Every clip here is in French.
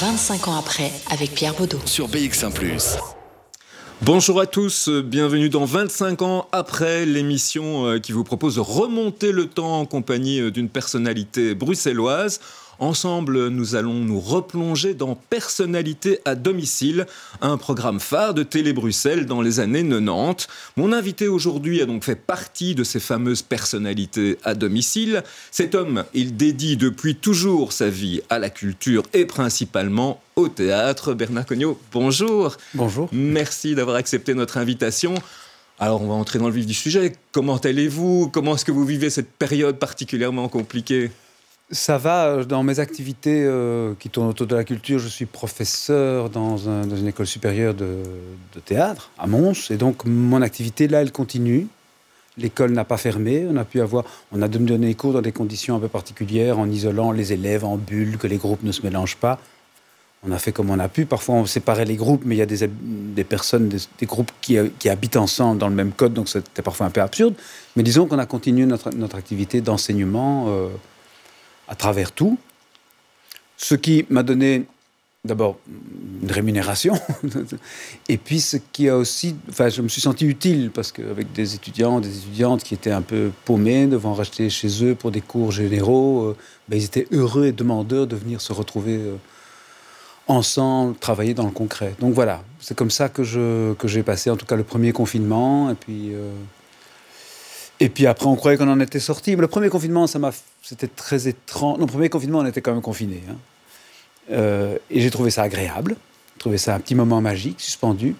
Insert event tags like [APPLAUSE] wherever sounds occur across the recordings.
25 ans après avec Pierre Baudot. Sur BX1 ⁇ Bonjour à tous, bienvenue dans 25 ans après l'émission euh, qui vous propose de remonter le temps en compagnie euh, d'une personnalité bruxelloise. Ensemble, nous allons nous replonger dans Personnalité à domicile, un programme phare de Télé Bruxelles dans les années 90. Mon invité aujourd'hui a donc fait partie de ces fameuses personnalités à domicile. Cet homme, il dédie depuis toujours sa vie à la culture et principalement au théâtre. Bernard Cognot, bonjour. Bonjour. Merci d'avoir accepté notre invitation. Alors, on va entrer dans le vif du sujet. Comment allez-vous? Comment est-ce que vous vivez cette période particulièrement compliquée? Ça va euh, dans mes activités euh, qui tournent autour de la culture. Je suis professeur dans, une école supérieure de, théâtre à Mons, et donc mon activité là, elle continue. L'école n'a pas fermé. On a pu avoir, on a donné des cours dans des conditions un peu particulières, en isolant les élèves en bulles, que les groupes ne se mélangent pas. On a fait comme on a pu. Parfois, on séparait les groupes, mais il y a des, personnes, des, groupes qui, qui, habitent ensemble dans le même code, donc c'était parfois un peu absurde. Mais disons qu'on a continué notre, activité d'enseignement. Euh, à travers tout, ce qui m'a donné d'abord une rémunération, [LAUGHS] et puis ce qui a aussi, enfin, je me suis senti utile parce qu'avec des étudiants, des étudiantes qui étaient un peu paumés devant racheter chez eux pour des cours généraux, euh, ben, ils étaient heureux et demandeurs de venir se retrouver euh, ensemble, travailler dans le concret. Donc voilà, c'est comme ça que je que j'ai passé en tout cas le premier confinement, et puis. Euh, et puis après, on croyait qu'on en était sorti. Mais le premier confinement, ça m'a, c'était très étrange. Non, le premier confinement, on était quand même confinés. Hein. Euh, et j'ai trouvé ça agréable. J'ai trouvé ça un petit moment magique, suspendu.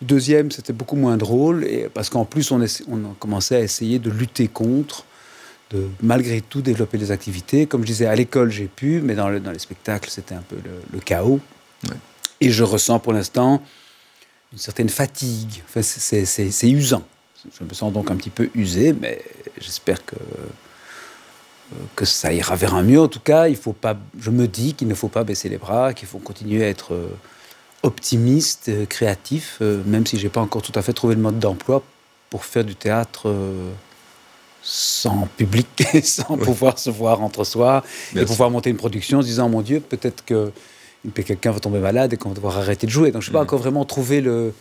Le deuxième, c'était beaucoup moins drôle, et, parce qu'en plus, on, commencé à essayer de lutter contre, de malgré tout développer des activités. Comme je disais, à l'école, j'ai pu, mais dans, dans les spectacles, c'était un peu le, chaos. Et je ressens pour l'instant une certaine fatigue. Enfin, c'est usant. Je me sens donc un petit peu usé, mais j'espère que, euh, que ça ira vers un mieux. En tout cas, il faut pas, je me dis qu'il ne faut pas baisser les bras, qu'il faut continuer à être euh, optimiste, euh, créatif, même si j'ai pas encore tout à fait trouvé le mode d'emploi pour faire du théâtre sans public, [LAUGHS] sans pouvoir se voir entre soi, et pouvoir monter une production en se disant, mon Dieu, peut-être que quelqu'un va tomber malade et qu'on va devoir arrêter de jouer. Donc je n'ai pas encore vraiment trouvé le,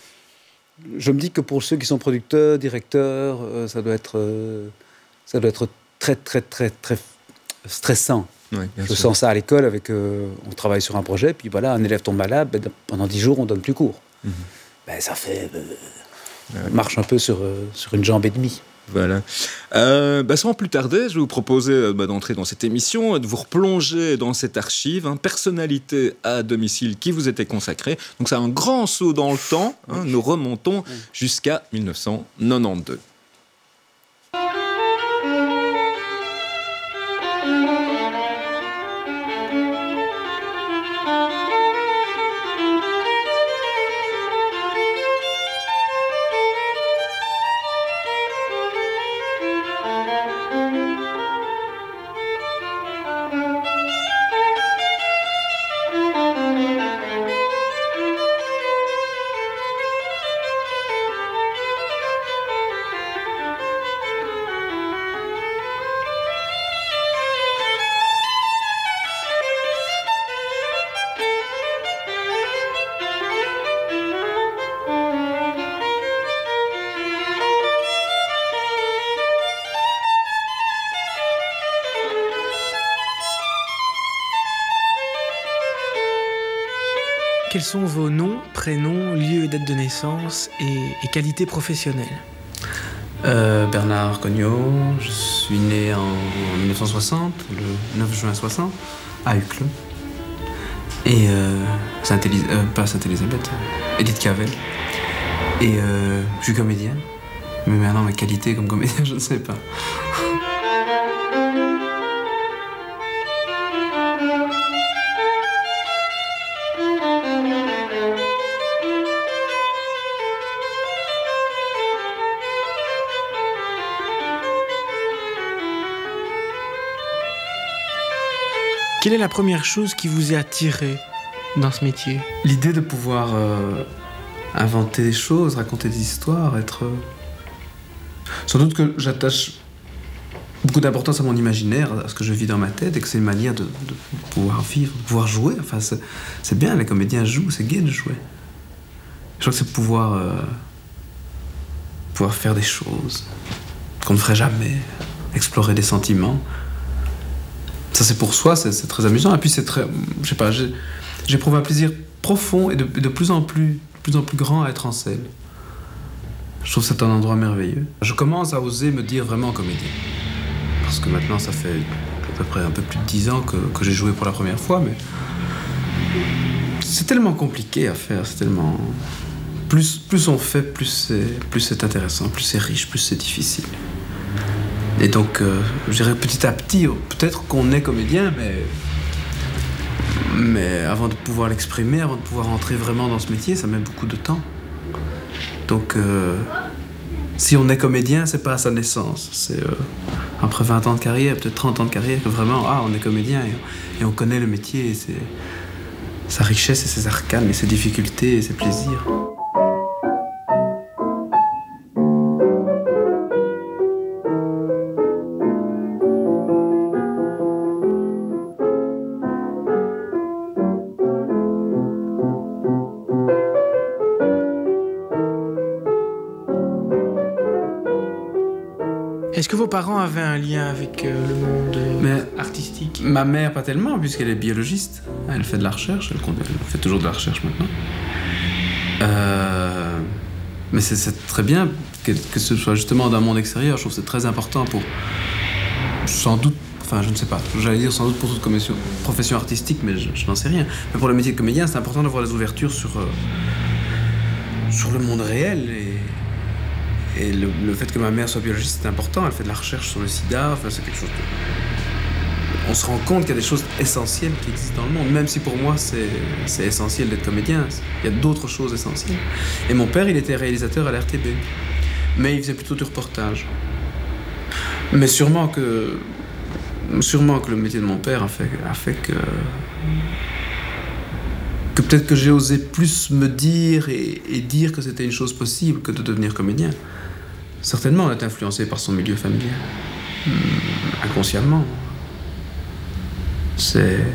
je me dis que pour ceux qui sont producteurs, directeurs, euh, ça doit être, euh, ça doit être très, très, très, très stressant. je sens ça à l'école avec, euh, on travaille sur un projet, puis voilà, un élève tombe malade, ben, pendant dix jours, on donne plus cours. Mhm. ben, ça fait, marche un peu sur, sur une jambe et demie. Voilà. Euh, bah, sans plus tarder, je vais vous proposer euh, bah, d'entrer dans cette émission, de vous replonger dans cette archive, hein, personnalité à domicile qui vous était consacrée. Donc c'est un grand saut dans le temps. Hein, nous remontons jusqu'à 1992. Quels sont vos noms, prénoms, lieux et date de naissance et, qualités professionnelles euh, Bernard Cognot, je suis né en, 1960, le 9 juin 60, à Uccle. Et euh, Saint euh, pas Sainte-Élisabeth, Edith Cavell. Et je suis comédienne. Mais maintenant, ma qualité comme comédienne, [LAUGHS] je ne sais pas. Quelle est la première chose qui vous a attiré dans ce métier? L'idée de pouvoir euh, inventer des choses, raconter des histoires, être. Euh, sans doute que j'attache beaucoup d'importance à mon imaginaire, à ce que je vis dans ma tête, et que c'est une manière de, pouvoir vivre, de pouvoir jouer. Enfin, c'est bien, les comédiens jouent, c'est gai de jouer. Je crois que c'est pouvoir, euh, pouvoir faire des choses qu'on ne ferait jamais, explorer des sentiments. Ça, c'est pour soi, c'est très amusant. Et puis, c'est très. Je sais pas, j'éprouve un plaisir profond et de, de plus en plus, plus en plus grand à être en scène. Je trouve que c'est un endroit merveilleux. Je commence à oser me dire vraiment comédien. Parce que maintenant, ça fait à peu près un peu plus de dix ans que, que j'ai joué pour la première fois, mais c'est tellement compliqué à faire, c'est tellement... Plus, plus on fait, plus c'est intéressant, plus c'est riche, plus c'est difficile. Et donc, euh, petit à petit, peut-être qu'on est comédien, mais... Mais avant de pouvoir l'exprimer, avant de pouvoir entrer vraiment dans ce métier, ça met beaucoup de temps. Donc, euh, si on est comédien, c'est pas à sa naissance. C'est euh, après 20 ans de carrière, peut-être 30 ans de carrière, que vraiment, ah, on est comédien et, on connaît le métier et sa richesse et ses arcanes et ses difficultés et ses plaisirs. Que vos parents avaient un lien avec euh, le monde euh, Mais- artistique Ma mère, pas tellement, puisqu'elle est biologiste. Elle fait de la recherche, elle, fait toujours de la recherche maintenant. Euh, mais c'est- très bien que, que ce soit justement d'un monde extérieur. Je trouve que c'est très important pour. Sans doute. Enfin, je ne sais pas. J'allais dire sans doute pour toute commission- profession artistique, mais je, je n'en sais rien. Mais pour le métier de comédien, c'est important d'avoir les ouvertures sur. euh, sur le monde réel. Et, et le, fait que ma mère soit biologiste, c'est important. Elle fait de la recherche sur le sida. Enfin, c'est quelque chose on se rend compte qu'il y a des choses essentielles qui existent dans le monde, même si pour moi c'est essentiel d'être comédien. Il y a d'autres choses essentielles. Et mon père, il était réalisateur à la RTB, mais il faisait plutôt du reportage. Mais sûrement que, sûrement que le métier de mon père a fait, que, que peut-être que j'ai osé plus me dire et dire que c'était une chose possible que de devenir comédien. Certainement, on est influencé par son milieu familial, Hmm, inconsciemment. C'est.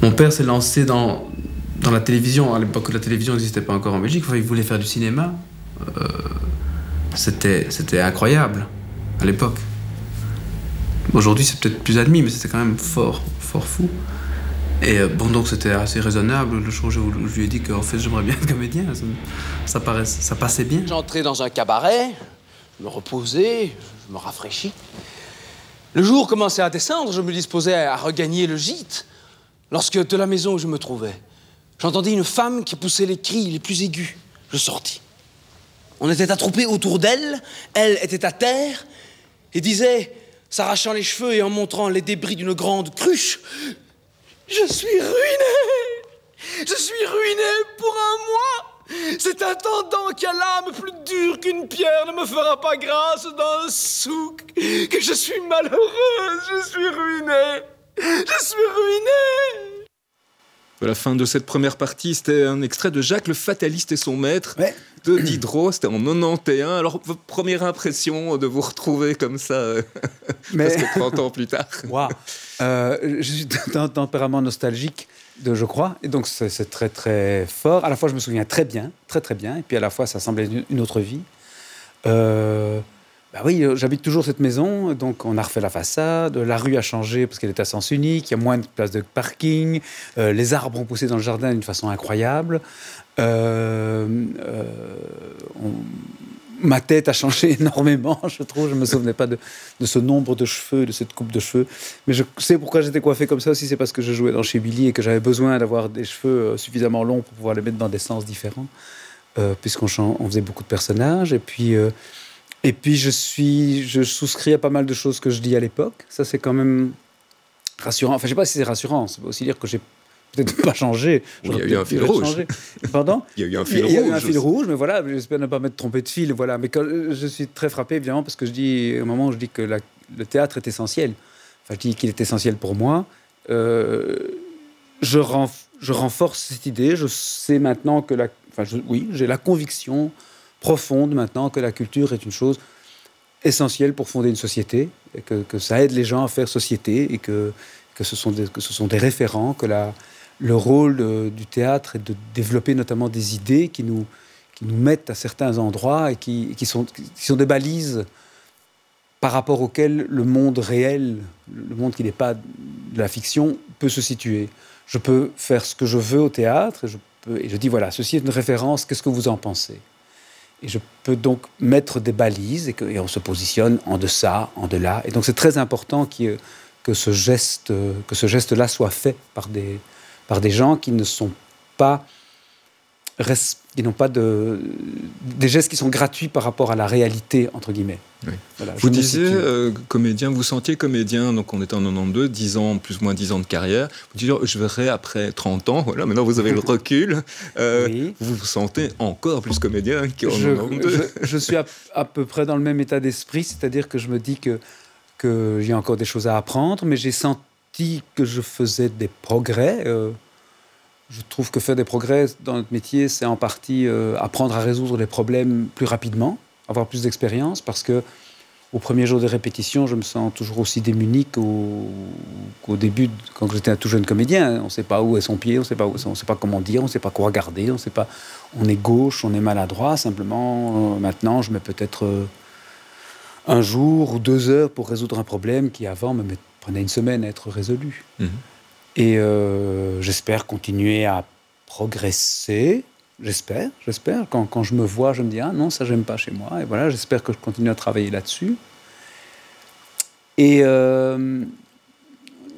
Mon père s'est lancé dans, la télévision, à l'époque où la télévision n'existait pas encore en Belgique. Il voulait faire du cinéma. Euh, c'était, c'était incroyable à l'époque. Aujourd'hui, c'est peut-être plus admis, mais c'était quand même fort, fort fou. Et euh, bon, donc c'était assez raisonnable le jour où je, lui ai dit qu'en fait, j'aimerais bien être comédien. Ça passait bien. J'entrais dans un cabaret, je me reposais, je me rafraîchis. Le jour commençait à descendre, je me disposais à regagner le gîte, lorsque de la maison où je me trouvais, j'entendis une femme qui poussait les cris les plus aigus. Je sortis. On était attroupés autour d'elle, elle était à terre, et disait, s'arrachant les cheveux et en montrant les débris d'une grande cruche, Je suis ruiné. Je suis ruiné pour un mois. C'est attendant qu'à l'âme plus dure qu'une pierre ne me fera pas grâce d'un souk que je suis malheureuse, je suis ruiné. Je suis ruiné. À la fin de cette première partie, c'était un extrait de Jacques le Fataliste et son maître Ouais. de Diderot. C'était en 91. Alors, votre première impression de vous retrouver comme ça, euh, [LAUGHS] Mais- presque 30 ans plus tard [LAUGHS] Waouh. Euh, je suis d'un tempérament nostalgique, de, je crois, et donc c'est très très fort. À la fois, je me souviens très bien, très très bien, et puis à la fois, ça semblait une, une autre vie. Euh, bah oui, euh, j'habite toujours cette maison, donc on a refait la façade, la rue a changé parce qu'elle est à sens unique, il y a moins de places de parking, euh, les arbres ont poussé dans le jardin d'une façon incroyable. Euh, ma tête a changé [LAUGHS] énormément, je trouve. Je ne me souvenais pas de, ce nombre de cheveux, de cette coupe de cheveux. Mais je sais pourquoi j'étais coiffé comme ça aussi, c'est parce que je jouais dans chez Billy et que j'avais besoin d'avoir des cheveux suffisamment longs pour pouvoir les mettre dans des sens différents, puisqu'on faisait beaucoup de personnages. Et puis, et puis je, suis, je souscris à pas mal de choses que je dis à l'époque. Ça, c'est quand même rassurant. Enfin, je sais pas si c'est rassurant. Ça veut aussi dire que j'ai peut-être pas changé. Oui, il y a eu un fil rouge. changer. Pardon [LAUGHS] Il y a eu un il fil a- il y a eu rouge. un fil rouge, mais voilà, j'espère ne pas m'être trompé de fil. Voilà. Mais quand, euh, je suis très frappé, évidemment, parce que je dis, au moment où je dis que la- le théâtre est essentiel, enfin, je dis qu'il est essentiel pour moi, euh, je, renf- je renforce cette idée. Je sais maintenant que la. Enfin, je- oui, j'ai la conviction profonde maintenant que la culture est une chose essentiel pour fonder une société, que, que, ça aide les gens à faire société, et que, que, ce, sont des, que ce sont des référents, que la, le rôle du théâtre est de développer notamment des idées qui nous, qui nous mettent à certains endroits et qui, qui, sont, qui sont des balises par rapport auxquelles le monde réel, le monde qui n'est pas de la fiction, peut se situer. Je peux faire ce que je veux au théâtre, je, peux, et je dis voilà, ceci est une référence, qu'est-ce que vous en pensez? Et je peux donc mettre des balises et, on se positionne en deçà, en delà. Et donc c'est très important que, ce geste, geste-là soit fait par des, par des gens qui ne sont pas qui n'ont pas de des gestes qui sont gratuits par rapport à la réalité entre guillemets. Oui. Voilà, vous disiez euh, comédien, vous sentiez comédien, donc on était en 92, 10 ans, plus ou moins 10 ans de carrière. Vous disiez, je verrai après 30 ans, voilà, maintenant vous avez le recul. Euh, oui. Vous vous sentez encore plus comédien qu'en 92 je, je, suis à, à, peu près dans le même état d'esprit, c'est-à-dire que je me dis que, que j'ai encore des choses à apprendre, mais j'ai senti que je faisais des progrès. Euh, je trouve que faire des progrès dans notre métier, c'est en partie euh, apprendre à résoudre les problèmes plus rapidement, avoir plus d'expérience, parce que au premier jour de répétition, je me sens toujours aussi démuni qu'au qu début, quand j'étais un tout jeune comédien. On ne sait pas où est son pied, on ne sait pas comment dire, on ne sait pas quoi regarder. On est gauche, on est maladroit. Simplement, euh, maintenant, je mets peut-être euh, un jour ou deux heures pour résoudre un problème qui avant me prenait une semaine à être résolu. Mmh. Et euh, j'espère continuer à progresser. J'espère, j'espère. Quand, quand, je me vois, je me dis, ah non, ça, j'aime pas chez moi. Et voilà, j'espère que je continue à travailler là-dessus. Et euh,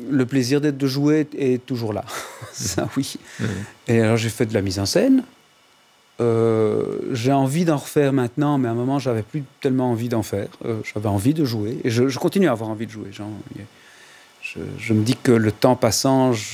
le plaisir d'être de jouer est toujours là. [LAUGHS] ça, oui. Mmh. Et alors, j'ai fait de la mise en scène. Euh, j'ai envie d'en refaire maintenant, mais à un moment, j'avais plus tellement envie d'en faire. Euh, j'avais envie de jouer. Et je, je, continue à avoir envie de jouer. Genre, je, je, me dis que le temps passant, je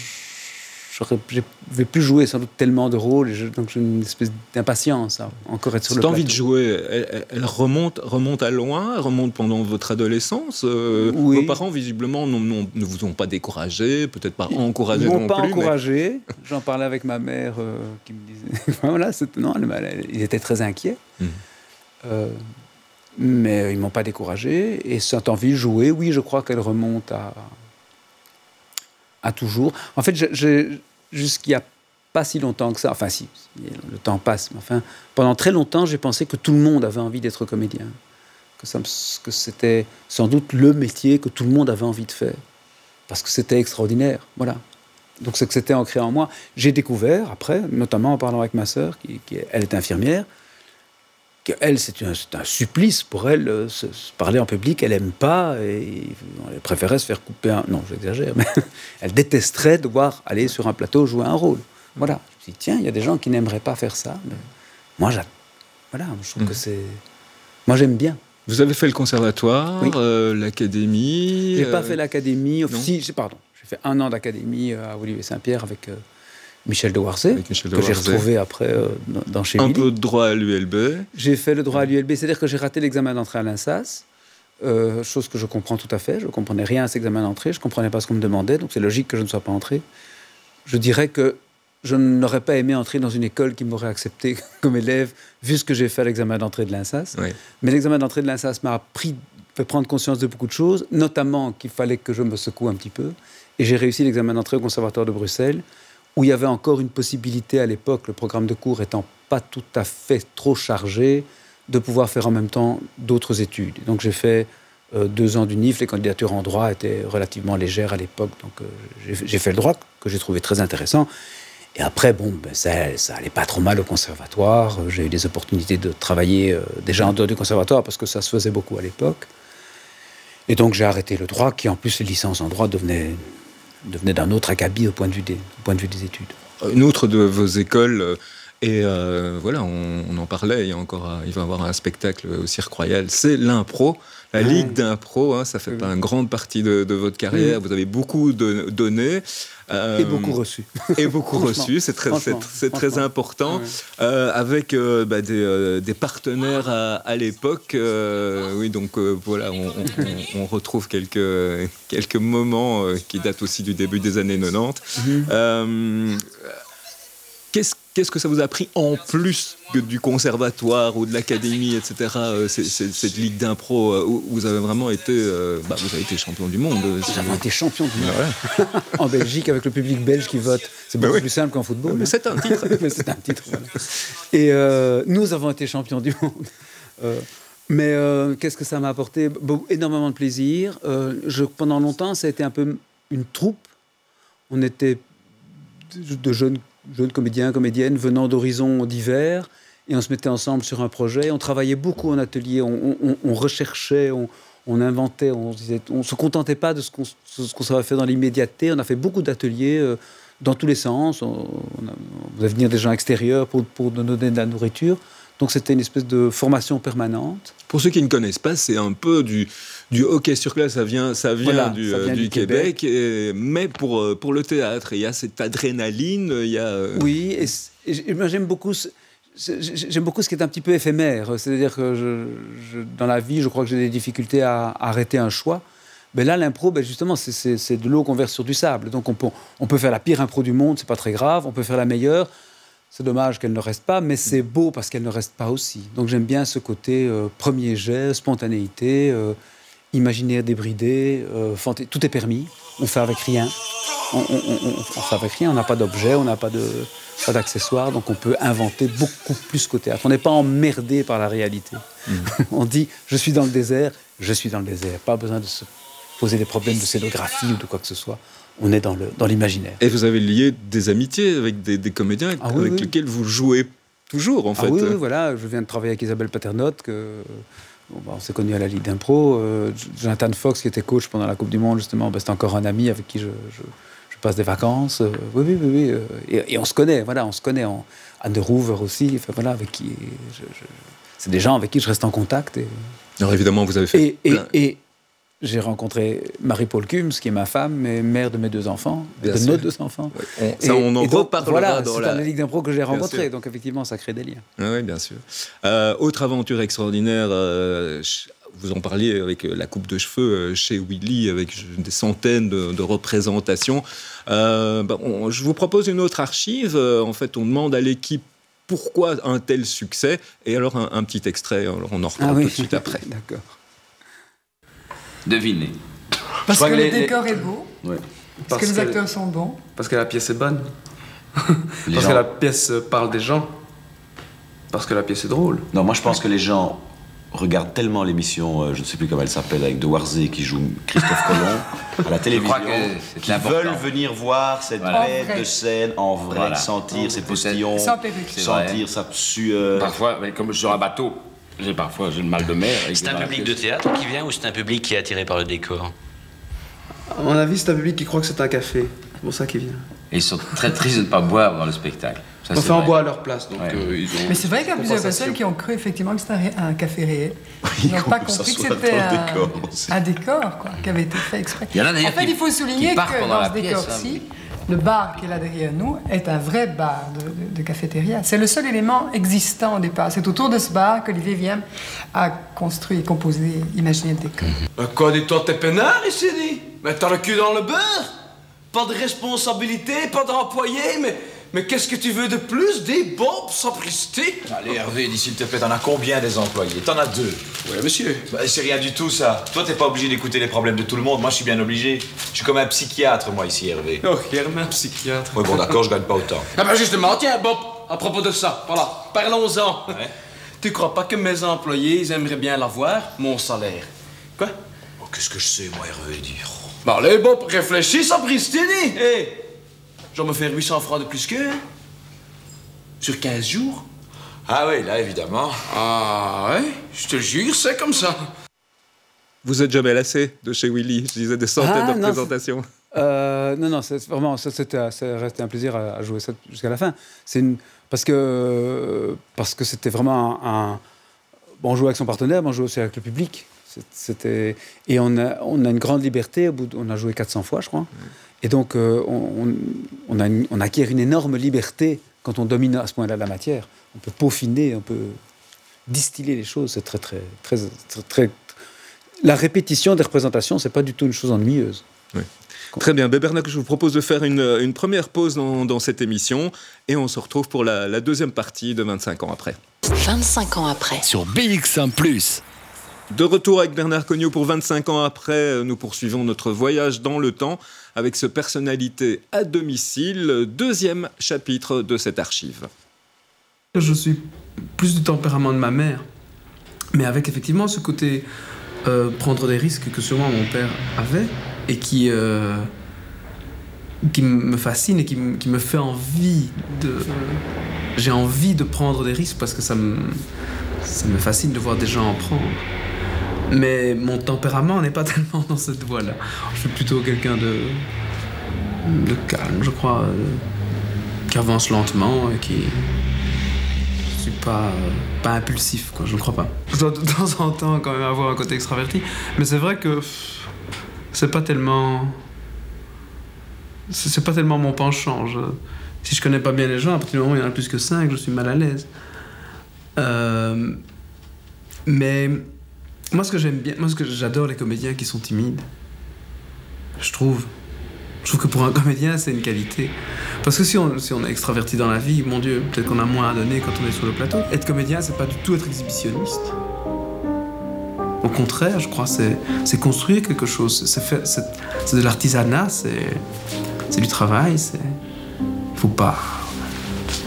ne vais plus jouer sans doute tellement de rôles, et je, donc j'ai une espèce d'impatience à encore être sur Cette le envie de jouer, elle, elle, remonte, remonte à loin, elle remonte pendant votre adolescence. Euh, oui. Vos parents, visiblement, non, non, ne vous ont pas découragé, peut-être pas encouragé non plus. Ils m'ont pas encouragé. Mais... J'en parlais avec ma mère euh, qui me disait... [LAUGHS] voilà, non, ils étaient très inquiets. Mmh. Euh, mais ils m'ont pas découragé. Et cette envie de jouer, oui, je crois qu'elle remonte à à toujours. En fait, jusqu'il n'y a pas si longtemps que ça, enfin si, le temps passe, mais enfin, pendant très longtemps, j'ai pensé que tout le monde avait envie d'être comédien. Que c'était sans doute le métier que tout le monde avait envie de faire. Parce que c'était extraordinaire, voilà. Donc c'est que c'était ancré en moi. J'ai découvert après, notamment en parlant avec ma sœur, qui, qui, elle est infirmière, elle, c'est un, un, supplice pour elle, euh, se, se parler en public, elle aime pas, et elle préférait se faire couper un... Non, j'exagère, mais [LAUGHS] elle détesterait devoir aller sur un plateau jouer un rôle. Voilà. Je me dis, tiens, il y a des gens qui n'aimeraient pas faire ça. Mais moi, voilà, je trouve mmh. que c'est... Moi, j'aime bien. Vous avez fait le conservatoire, oui. euh, l'académie J'ai euh... pas fait l'académie, si, pardon, j'ai fait un an d'académie à Olivier Saint-Pierre avec... Michel de Warzé, que j'ai retrouvé après euh, dans chez Un peu de droit à l'ULB. J'ai fait le droit à l'ULB, c'est-à-dire que j'ai raté l'examen d'entrée à l'INSAS, euh, chose que je comprends tout à fait. Je ne comprenais rien à cet examen d'entrée, je ne comprenais pas ce qu'on me demandait, donc c'est logique que je ne sois pas entré. Je dirais que je n'aurais pas aimé entrer dans une école qui m'aurait accepté [LAUGHS] comme élève, vu ce que j'ai fait à l'examen d'entrée de l'INSAS. Oui. Mais l'examen d'entrée de l'INSAS m'a appris, fait prendre conscience de beaucoup de choses, notamment qu'il fallait que je me secoue un petit peu. Et j'ai réussi l'examen d'entrée au Conservatoire de Bruxelles où il y avait encore une possibilité à l'époque, le programme de cours étant pas tout à fait trop chargé, de pouvoir faire en même temps d'autres études. Donc j'ai fait euh, deux ans d'UNIF, les candidatures en droit étaient relativement légères à l'époque, donc euh, j'ai fait le droit, que j'ai trouvé très intéressant. Et après, bon, ben, ça, allait pas trop mal au conservatoire. J'ai eu des opportunités de travailler euh, déjà en dehors du conservatoire, parce que ça se faisait beaucoup à l'époque. Et donc j'ai arrêté le droit, qui en plus, les licences en droit devenaient devenait d'un autre acabit au point, de vue des, au point de vue des études. Une autre de vos écoles, et euh, voilà, on, on, en parlait, il, y a encore, il va y avoir un spectacle au Cirque Royal, c'est l'impro. La ouais. Ligue d'impro, hein, ça fait oui. une grande partie de, de votre carrière. Oui. Vous avez beaucoup de, donné. Euh, et beaucoup reçu. Et beaucoup reçu, c'est très, c'est très important. Oui. Euh, avec euh, bah, des, euh, des, partenaires à, à l'époque. Euh, oui, donc euh, voilà, on, on, on, retrouve quelques, quelques moments qui datent aussi du début des années 90. Mm -hmm. Qu'est-ce que ça vous a pris en plus que du conservatoire ou de l'académie, etc. euh, cette ligue d'impro euh, où vous avez vraiment été, euh, bah, vous avez été champion du monde. vous- été champions du monde. [LAUGHS] en Belgique avec le public belge qui vote. C'est beaucoup oui. plus simple qu'en football. Mais hein. c'est un titre. [LAUGHS] Mais c'est un titre. voilà. Et nous avons été champions du monde. Mais qu'est-ce que ça m'a apporté? Bon, Énormément de plaisir. Je, pendant longtemps, ça a été un peu une troupe. On était de jeunes, jeunes comédiens, comédiennes venant d'horizons divers. Et on se mettait ensemble sur un projet. On travaillait beaucoup en atelier. On, recherchait, on, inventait. On se contentait pas de ce qu'on savait faire dans l'immédiateté. On a fait beaucoup d'ateliers euh, dans tous les sens. On, on faisait venir des gens extérieurs pour, pour donner de la nourriture. Donc c'était une espèce de formation permanente. Pour ceux qui ne connaissent pas, c'est un peu du, du hockey sur glace. Ça vient, ça vient, Voilà, du, ça euh, vient du du Québec, et- mais pour, euh, pour le théâtre. Il y a cette adrénaline, il y a. euh, Oui, et, j'aime beaucoup, ce- j'aime beaucoup ce qui est un petit peu éphémère. C'est-à-dire que je- je- dans la vie, je crois que j'ai des difficultés à, à arrêter un choix. Mais là, l'impro, ben justement, c'est- de l'eau qu'on verse sur du sable. Donc on peut, on peut faire la pire impro du monde, c'est pas très grave. On peut faire la meilleure. C'est dommage qu'elle ne reste pas, mais c'est beau parce qu'elle ne reste pas aussi. Donc j'aime bien ce côté euh, premier jet, spontanéité, euh, imaginaire débridé, euh, tout est permis. On fait avec rien. On, on- on- on- on fait avec rien. On n'a pas d'objet, on n'a pas d'accessoires, donc on peut inventer beaucoup plus qu'au théâtre. On n'est pas emmerdé par la réalité. [LAUGHS] on dit je suis dans le désert, je suis dans le désert. Pas besoin de se poser des problèmes de scénographie ou de quoi que ce soit. On est dans l'imaginaire. Et vous avez lié des amitiés avec des, des comédiens Ah avec oui. lesquels vous jouez toujours, en Ah fait. oui, oui, voilà, je viens de travailler avec Isabelle Paternotte, que, bon, bah, on s'est connus à la Ligue d'impro. Euh, Jonathan Fox, qui était coach pendant la Coupe du Monde, justement, bah, c'est encore un ami avec qui je, je- je passe des vacances. Euh, oui, oui, oui. oui, euh, et, et on se connaît, voilà, on se connaît. En, Anne de Rouver aussi, enfin, voilà, avec qui. je- c'est des gens avec qui je reste en contact. Et, Alors évidemment, vous avez fait. et, et, plein- et j'ai rencontré Marie-Paul Cums, qui est ma femme et mère de mes deux enfants, Bien de sûr. nos deux enfants. On- ça, Et- on en reparlera Voilà, dans c'est la. à la Ligue d'impro que j'ai rencontré, donc effectivement, ça crée des liens. Ah oui, bien sûr. Euh, autre aventure extraordinaire, euh, vous en parliez avec euh, la coupe de cheveux chez Willy, avec des centaines de, de représentations. Euh, bah, on- je vous propose une autre archive. En fait, on demande à l'équipe pourquoi un tel succès, et alors un, un petit extrait. Alors on en reparle tout de suite après. [LAUGHS] D'accord. Devinez. Parce que que le les- les- décor est beau, Ouais. parce, que les acteurs sont bons. Parce que la pièce est bonne. Parce gens- que la pièce parle des gens. Parce que la pièce est drôle. Non, moi je pense que les gens regardent tellement l'émission, euh, je ne sais plus comment elle s'appelle, avec De Warzé qui joue Christophe Colomb [LAUGHS] à la télévision, important. veulent venir voir cette Voilà. bête En de scène en vrai, Voilà. sentir ses Peut-être. postillons, sentir sa sueur. Parfois, mais comme sur un bateau, j'ai parfois j'ai le mal de mer. C'est un dans public de théâtre qui vient ou c'est un public qui est attiré par le décor À mon avis, c'est un public qui croit que c'est un café. C'est pour ça qu'il vient. Et ils sont très tristes de ne pas boire dans le spectacle. Ça, On c'est fait en vrai. bois à leur place. Donc, Ouais. euh, ils ont Mais c'est vrai qu'il y a plusieurs personnes qui ont cru effectivement que c'était un, café réel. [LAUGHS] Ils n'ont pas compris que c'était dans un, décor aussi. un décor quoi, qui avait été fait exprès. Il y en a En fait, qui- il faut souligner que dans la ce pièce, décor-ci, hein. Le bar qui est là derrière nous est un vrai bar de, cafétéria. C'est le seul élément existant au départ. C'est autour de ce bar qu'Olivier vient à construire, composer, imaginer le décor. Quoi, dis-toi, t'es peinard ici, dis Mais t'as le cul dans le beurre Pas de responsabilité, pas d'employé, mais... Mais qu'est-ce que tu veux de plus Des bombes, sapristi Allez Hervé, dis s'il te plaît, t'en as combien des employés? T'en as deux. Ouais, monsieur. Bah, c'est rien du tout ça. Toi, t'es pas obligé d'écouter les problèmes de tout le monde. Moi, je suis bien obligé. Je suis comme un psychiatre, moi, ici, Hervé. Oh, Germain, psychiatre. Ouais, bon, d'accord, je gagne pas autant. Ah ben justement, tiens, Bob, à propos de ça, voilà, parlons-en. Tu crois pas que mes employés, ils aimeraient bien l'avoir, mon salaire? Quoi? Oh, qu'est-ce que je sais, moi, Hervé, dire. Bah allez, Bob, réfléchis, sapristi, dis Hé Je vais me faire 800 francs de plus qu'eux, hein Sur 15 jours Ah oui, là, évidemment. Ah ouais, je te jure, c'est comme ça. Vous êtes jamais lassé de chez Willy Je disais des centaines Ah, de non, représentations. Euh, non, non, c'est vraiment, ça, c'était, ça restait un plaisir à, à jouer ça jusqu'à la fin. C'est une, parce que parce que c'était vraiment un, un- bon, on jouait avec son partenaire, mais on jouait aussi avec le public. C'était et on a, on a une grande liberté. Au bout de- on a joué 400 fois, je crois. Et donc euh, on, on, on a une- on acquiert une énorme liberté quand on domine à ce point-là la matière. On peut peaufiner, on peut distiller les choses. C'est très, très, très, très, très- La répétition des représentations, c'est pas du tout une chose ennuyeuse. Très bien, ben Bernard, je vous propose de faire une, une première pause dans, dans, cette émission et on se retrouve pour la, la deuxième partie de 25 ans après. 25 ans après. Sur BX1 ⁇ de retour avec Bernard Cognot pour 25 ans après, nous poursuivons notre voyage dans le temps avec ce personnalité à domicile, deuxième chapitre de cette archive. Je suis plus du tempérament de ma mère, mais avec effectivement ce côté euh, prendre des risques que sûrement mon père avait et qui, euh, me fascine et qui, me fait envie de... J'ai envie de prendre des risques parce que ça me fascine de voir des gens en prendre. Mais mon tempérament n'est pas [LAUGHS] tellement dans cette voie-là. Je suis plutôt quelqu'un de, de calme, je crois, euh, qui avance lentement et qui. Je suis pas, pas impulsif, quoi, je ne crois pas. Je dois de [LAUGHS] temps en temps quand même avoir un côté extraverti, mais c'est vrai que c'est pas tellement. C'est pas tellement mon penchant. Si je connais pas bien les gens, à partir du moment où il y en a plus que 5, je suis mal à l'aise. Euh, mais moi, ce que j'aime bien, moi, ce que j'adore les comédiens qui sont timides. Je trouve. Je trouve que pour un comédien, c'est une qualité. Parce que si on, est extraverti dans la vie, mon Dieu, peut-être qu'on a moins à donner quand on est sur le plateau. Être comédien, c'est pas du tout être exhibitionniste. Au contraire, je crois, c'est construire quelque chose. C'est de l'artisanat, c'est du travail. Faut pas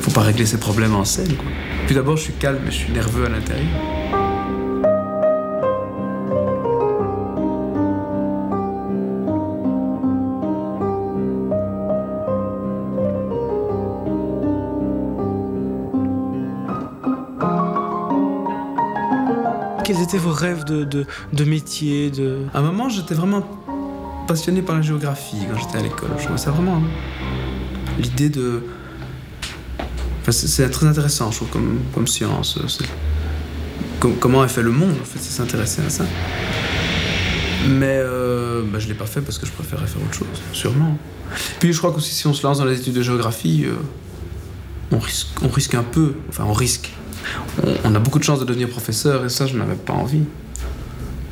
faut pas régler ses problèmes en scène. Quoi. Puis d'abord, je suis calme, mais je suis nerveux à l'intérieur. Vos rêves de, de, de métier de... À un moment, j'étais vraiment passionné par la géographie quand j'étais à l'école. Je trouvais ça vraiment l'idée de. C'est très intéressant, je trouve, comme, comme science. Comme, comment est fait le monde, en fait, c'est s'intéresser à ça. Mais euh, bah, je ne l'ai pas fait parce que je préférais faire autre chose, sûrement. Puis je crois qu'aussi, si on se lance dans les études de géographie, euh, on, risque, on risque un peu. Enfin, on risque. On, a beaucoup de chances de devenir professeur et ça, je n'avais pas envie.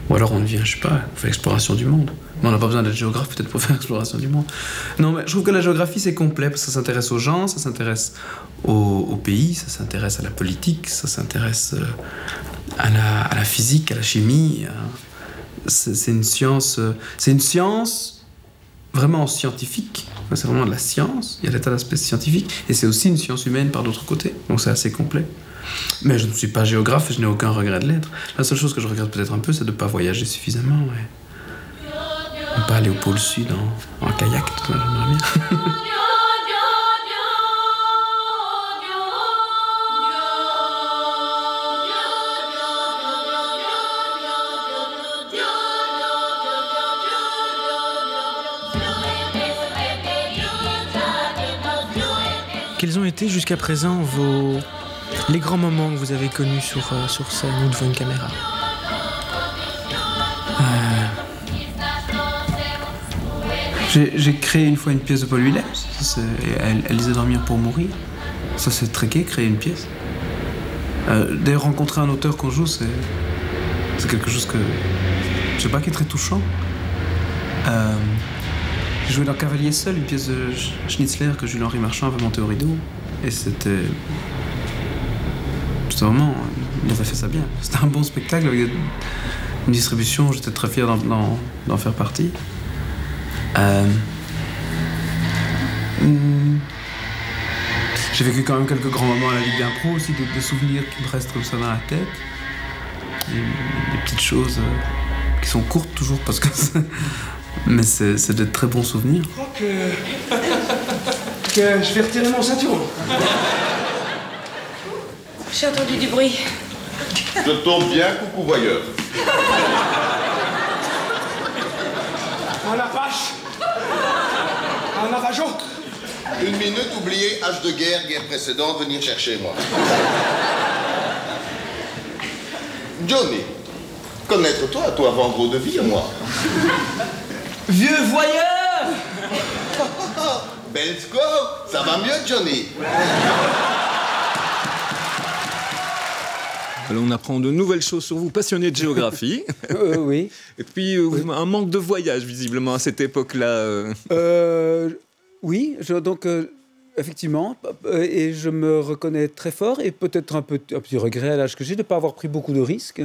Ou alors on devient, je sais pas, on fait l'exploration du monde. Mais on n'a pas besoin d'être géographe peut-être pour [LAUGHS] faire l'exploration du monde. Non, mais je trouve que la géographie c'est complet parce que ça s'intéresse aux gens, ça s'intéresse au, pays, ça s'intéresse à la politique, ça s'intéresse euh, à la, physique, à la chimie. C'est une science, euh, c'est une science vraiment scientifique. C'est vraiment de la science. Il y a l'état d'aspect scientifique et c'est aussi une science humaine par d'autre côté. Donc c'est assez complet. Mais je ne suis pas géographe je n'ai aucun regret de l'être. La seule chose que je regrette peut-être un peu, c'est de ne pas voyager suffisamment. Ouais. Ne pas aller au pôle sud en, kayak, j'aimerais bien. Quels ont été jusqu'à présent vos, les grands moments que vous avez connus sur, euh, scène ou devant une caméra euh... J'ai créé une fois une pièce de Paul Willem, elle, elle lisait Dormir pour mourir. Ça c'est très gai, créer une pièce. Euh, D'ailleurs, rencontrer un auteur qu'on joue, c'est quelque chose que. Je sais pas, qui est très touchant. J'ai joué dans Cavalier seul, une pièce de Schnitzler que Jules-Henri Marchand avait montée au rideau. Et c'était vraiment, il avait fait ça bien. C'était un bon spectacle avec une distribution, j'étais très fier d'en faire partie. Euh... Hmm. J'ai vécu quand même quelques grands moments à la Ligue d'impro aussi, des, souvenirs qui me restent comme ça dans la tête. Des, petites choses euh, qui sont courtes toujours parce que Mais c'est de très bons souvenirs. Je crois que... que je vais retirer mon ceinturon. J'ai entendu du bruit. Je tombe bien, coucou voyeur. Un apache Un navajo Une minute, oubliez, âge de guerre, guerre précédente, venir chercher moi. Johnny, connaître toi, toi vendre de vie à moi. Vieux voyeur [LAUGHS] Bel score, ça va mieux, Johnny? Alors on apprend de nouvelles choses sur vous, passionné de géographie. [LAUGHS] Euh, oui. Et puis euh, un manque de voyage visiblement à cette époque-là. euh. Euh, oui, je- donc effectivement, et je me reconnais très fort et peut-être un, peu, un petit regret à l'âge que j'ai de ne pas avoir pris beaucoup de risques.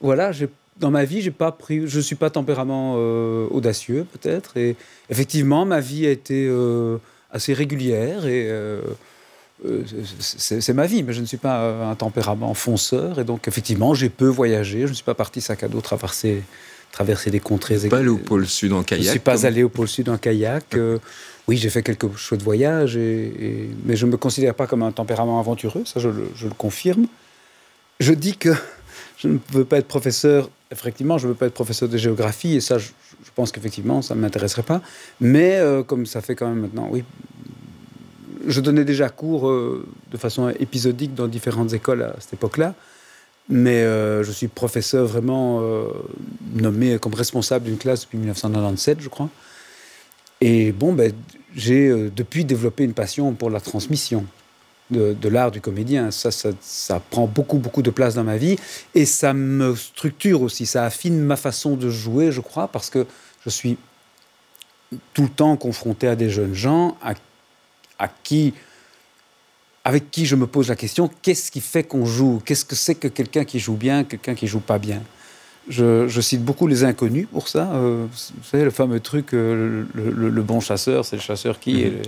Voilà, j'ai- dans ma vie, j'ai pas pris, je suis pas tempérament euh, audacieux peut-être, et effectivement, ma vie a été euh, assez régulière et euh, c'est c'est ma vie, mais je ne suis pas euh, un tempérament fonceur et donc effectivement, j'ai peu voyagé. Je ne suis pas parti sac à dos traverser, traverser des contrées. Pas allé au pôle Sud en kayak. Je ne suis pas comme- allé au pôle Sud en kayak. euh, oui, j'ai fait quelques chouettes voyages, et, et- mais je ne me considère pas comme un tempérament aventureux, ça je le, je le confirme. Je dis que [LAUGHS] je ne veux pas être professeur, effectivement, je ne veux pas être professeur de géographie, et ça, je, je pense qu'effectivement, ça ne m'intéresserait pas. Mais euh, comme ça fait quand même maintenant, oui, je donnais déjà cours euh, de façon épisodique dans différentes écoles à cette époque-là. Mais euh, je suis professeur vraiment euh, nommé comme responsable d'une classe depuis 1997, je crois. Et bon, ben, j'ai depuis développé une passion pour la transmission de, l'art du comédien. Ça, ça, ça prend beaucoup, beaucoup de place dans ma vie. Et ça me structure aussi. Ça affine ma façon de jouer, je crois, parce que je suis tout le temps confronté à des jeunes gens à, à qui avec qui je me pose la question qu'est-ce qui fait qu'on joue? Qu'est-ce que c'est que quelqu'un qui joue bien, quelqu'un qui joue pas bien? Je, je cite beaucoup les inconnus pour ça. Euh, vous savez, le fameux truc, euh, le, le- le bon chasseur, c'est le chasseur qui est le,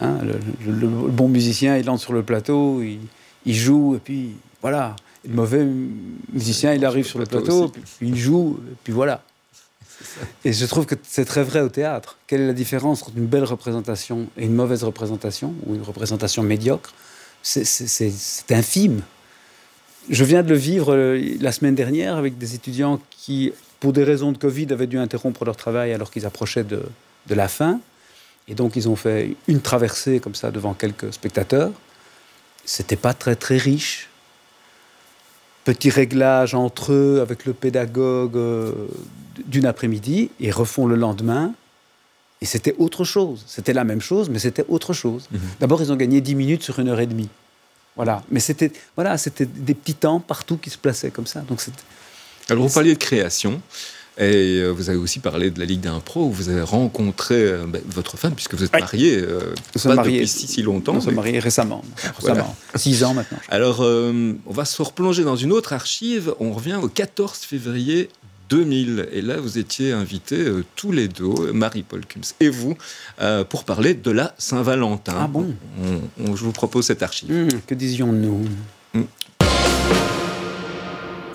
hein, le- bon musicien, il entre sur le plateau, il, il joue, et puis voilà. Et le mauvais musicien, il arrive sur le plateau plateau, aussi. puis, puis il joue, et puis voilà. Et je trouve que c'est très vrai au théâtre. Quelle est la différence entre une belle représentation et une mauvaise représentation, ou une représentation médiocre? C'est- infime. Je viens de le vivre euh, la semaine dernière avec des étudiants qui, pour des raisons de Covid, avaient dû interrompre leur travail alors qu'ils approchaient de, de la fin. Et donc, ils ont fait une traversée comme ça devant quelques spectateurs. C'était pas très, très riche. Petit réglage entre eux avec le pédagogue euh, d'une après-midi. Ils refont le lendemain. Et c'était autre chose. C'était la même chose, mais c'était autre chose. D'abord, ils ont gagné 10 minutes sur une heure et demie. Voilà. Mais c'était voilà, c'était des petits temps partout qui se plaçaient comme ça. Donc c'était Alors vous parliez de création. Et euh, vous avez aussi parlé de la Ligue d'impro où vous avez rencontré euh, ben, votre femme puisque vous êtes marié euh, pas mariés. depuis si, si longtemps. Nous sommes mariés récemment. Voilà. récemment. Six ans maintenant. Alors, euh, on va se replonger dans une autre archive. On revient au 14 février 2000. Et là, vous étiez invités euh, tous les deux, Marie-Paul Kums et vous, euh, pour parler de la Saint-Valentin. Ah bon? On- on- Je vous propose cette archive. Hum, que disions-nous?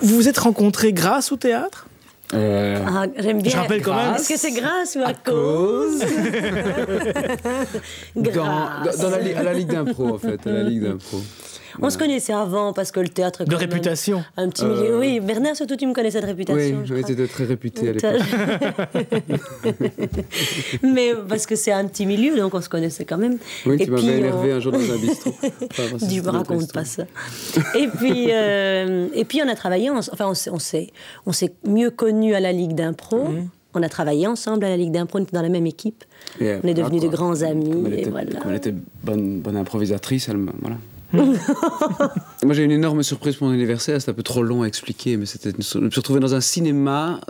Vous vous êtes rencontrés grâce au théâtre? Ah, J'aime bien. Je rappelle quand même- Est-ce que c'est grâce ou à, cause, [LAUGHS] Grâce. dans- dans la, li- à la Ligue d'impro, en fait. À la Ligue d'impro. On se connaissait avant parce que le théâtre. est De réputation. Un petit milieu. Euh, Oui, Bernard, surtout, tu me connaissais de Oui, réputation. je oui, c'était très réputé à l'époque. [LAUGHS] Mais parce que c'est un petit milieu, donc on se connaissait quand même. Oui, Et tu m'avais énervé on- un jour dans un bistrot. Tu me racontes pas ça. Et puis, euh, et puis on a travaillé, enfin on s'est- on s'est, mieux connus à la Ligue d'impro. On a travaillé ensemble à la Ligue d'impro, on était dans la même équipe. Et, On est devenus de grands Comme amis. elle Et était, voilà. comme elle était bonne, bonne improvisatrice, elle me. Voilà. [LAUGHS] Moi, j'ai une énorme surprise pour mon anniversaire. C'était un peu trop long à expliquer, mais c'était. une- Je me suis retrouvé dans un cinéma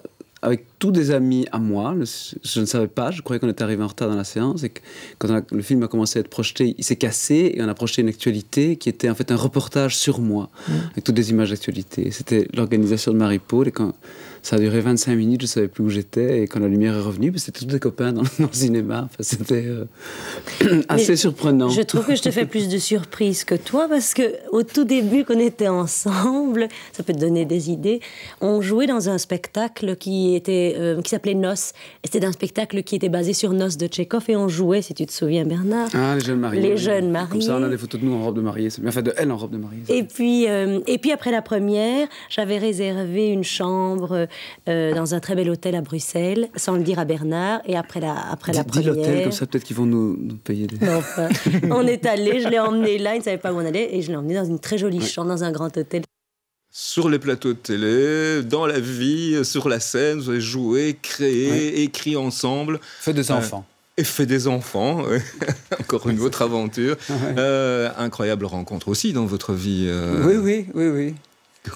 avec tous des amis à moi. Le- Je ne savais pas. Je croyais qu'on était arrivé en retard dans la séance et que quand a- le film a commencé à être projeté, il s'est cassé et on a projeté une actualité qui était en fait un reportage sur moi avec toutes des images d'actualité. C'était l'organisation de Marie-Paul et quand ça a duré 25 minutes, je savais plus où j'étais et quand la lumière est revenue, ben, c'était tous des copains dans, dans le [LAUGHS] cinéma. Enfin, c'était euh, [CLEARS THROAT] assez Mais surprenant. Je trouve que je te fais plus de surprises que toi parce que au tout début qu'on était ensemble, ça peut te donner des idées. On jouait dans un spectacle qui était euh, qui s'appelait Noces. Et C'était un spectacle qui était basé sur Noces de Tchekhov et on jouait, si tu te souviens Bernard. Ah, les jeunes mariés. Les oui. jeunes Comme ça, on a mariés. des photos de nous en robe de mariée. Enfin, de elle en robe de mariée. Et puis, euh, et puis après la première, j'avais réservé une chambre euh, dans un très bel hôtel à Bruxelles, sans le dire à Bernard. Et après la, après la Dis- dis première. l'hôtel, comme ça, peut-être qu'ils vont nous, nous payer des. Enfin, [LAUGHS] on est allé, je l'ai emmené là, il ne savait pas où on allait, et je l'ai emmené dans une très jolie chambre, dans un grand hôtel. Sur les plateaux de télé, dans la vie, sur la scène, vous avez joué, créé, écrit ensemble. Fait des Euh, enfants. et fait des enfants. [LAUGHS] Encore une autre aventure. Euh, incroyable rencontre aussi dans votre vie. euh, Oui, oui, oui, oui.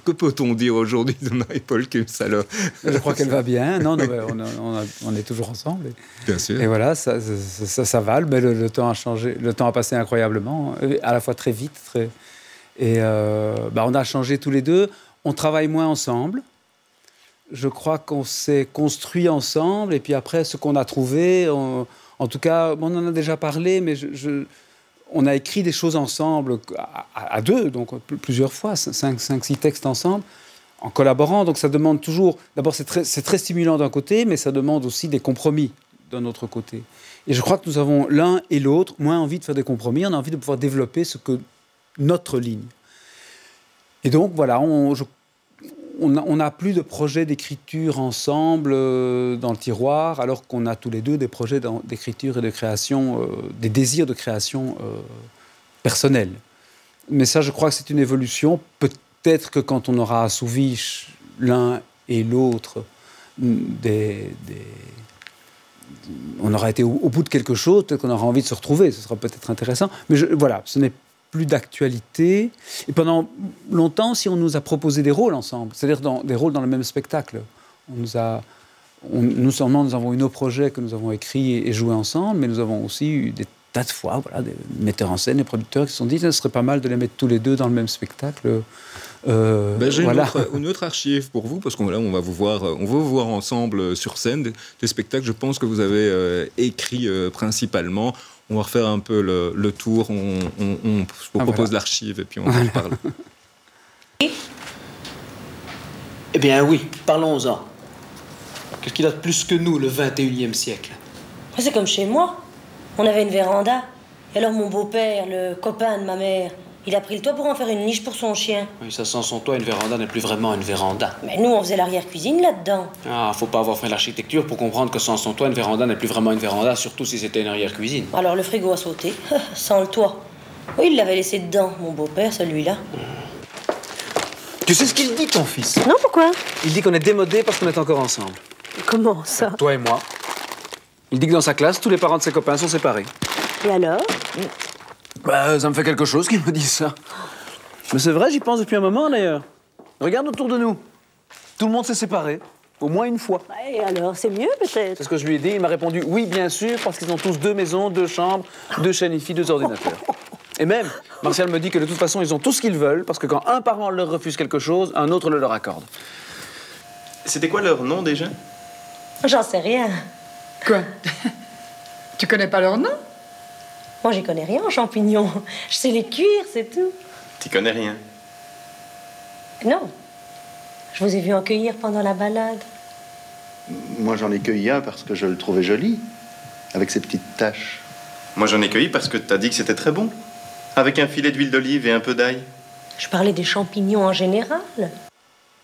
Que peut-on dire aujourd'hui de Marie-Paul Kims alors Je crois qu'elle va bien. Non, non on, on, est toujours ensemble. Et, bien sûr. Et voilà, ça, ça, ça, va. Mais le, temps a changé. Le temps a passé incroyablement, à la fois très vite. Très... Et euh, bah, on a changé tous les deux. On travaille moins ensemble. Je crois qu'on s'est construit ensemble. Et puis après, ce qu'on a trouvé, en tout cas, on en a déjà parlé, mais je on a écrit des choses ensemble, à, deux, donc plusieurs fois, cinq, cinq, six textes ensemble, en collaborant. Donc ça demande toujours, d'abord c'est très, stimulant d'un côté, mais ça demande aussi des compromis d'un autre côté. Et je crois que nous avons l'un et l'autre moins envie de faire des compromis, on a envie de pouvoir développer ce que notre ligne. Et donc voilà, on n'a plus de projet d'écriture ensemble euh, dans le tiroir, alors qu'on a tous les deux des projets d'écriture et de création, euh, des désirs de création euh, personnels. Mais ça, je crois que c'est une évolution. Peut-être que quand on aura assouvi l'un et l'autre, des, on aura été au, bout de quelque chose, peut-être qu'on aura envie de se retrouver, ce sera peut-être intéressant. Mais voilà, ce n'est plus d'actualité. Et pendant longtemps, si on nous a proposé des rôles ensemble, c'est-à-dire dans, des rôles dans le même spectacle, on nous a, nous seulement nous avons eu nos projets que nous avons écrits et, joués ensemble, mais nous avons aussi eu des tas de fois, voilà, des metteurs en scène, des producteurs qui se sont dit, ce serait pas mal de les mettre tous les deux dans le même spectacle. Euh, ben, J'ai voilà. une, autre archive pour vous, parce qu'on on va vous voir, on va vous voir ensemble sur scène des, spectacles, je pense que vous avez euh, écrit euh, principalement on va refaire un peu le, tour. On, ah, propose l'archive et puis on en parle. Eh bien oui, parlons-en. Qu'est-ce qu'il a de plus que nous, le 21e siècle? C'est comme chez moi. On avait une véranda. Et alors mon beau-père, le copain de ma mère, il a pris le toit pour en faire une niche pour son chien. Oui, ça sans son toit, une véranda n'est plus vraiment une véranda. Mais nous, on faisait l'arrière-cuisine là-dedans. Ah, faut pas avoir fait l'architecture pour comprendre que sans son toit, une véranda n'est plus vraiment une véranda, surtout si c'était une arrière-cuisine. Alors le frigo a sauté, [LAUGHS] sans le toit. Oui, il l'avait laissé dedans, mon beau-père, celui-là. Tu sais ce qu'il dit, ton fils? Non, pourquoi? Il dit qu'on est démodé parce qu'on est encore ensemble. Comment ça? Toi et moi. Il dit que dans sa classe, tous les parents de ses copains sont séparés. Et alors? Bah, ça me fait quelque chose qu'ils me disent ça. Mais c'est vrai, j'y pense depuis un moment d'ailleurs. Regarde autour de nous. Tout le monde s'est séparé. Au moins une fois. Et alors, c'est mieux peut-être? C'est ce que je lui ai dit. Il m'a répondu oui, bien sûr, parce qu'ils ont tous deux maisons, deux chambres, deux chaînes IFI, deux ordinateurs. Et même, Martial me dit que de toute façon, ils ont tout ce qu'ils veulent, parce que quand un parent leur refuse quelque chose, un autre le leur accorde. C'était quoi leur nom déjà? J'en sais rien. Quoi? [LAUGHS] Tu connais pas leur nom? Moi, j'y connais rien en champignons. Je sais les cuire, c'est tout. Tu connais rien? Non. Je vous ai vu en cueillir pendant la balade. Moi, j'en ai cueilli un parce que je le trouvais joli, avec ses petites taches. Moi, j'en ai cueilli parce que t'as dit que c'était très bon, avec un filet d'huile d'olive et un peu d'ail. Je parlais des champignons en général.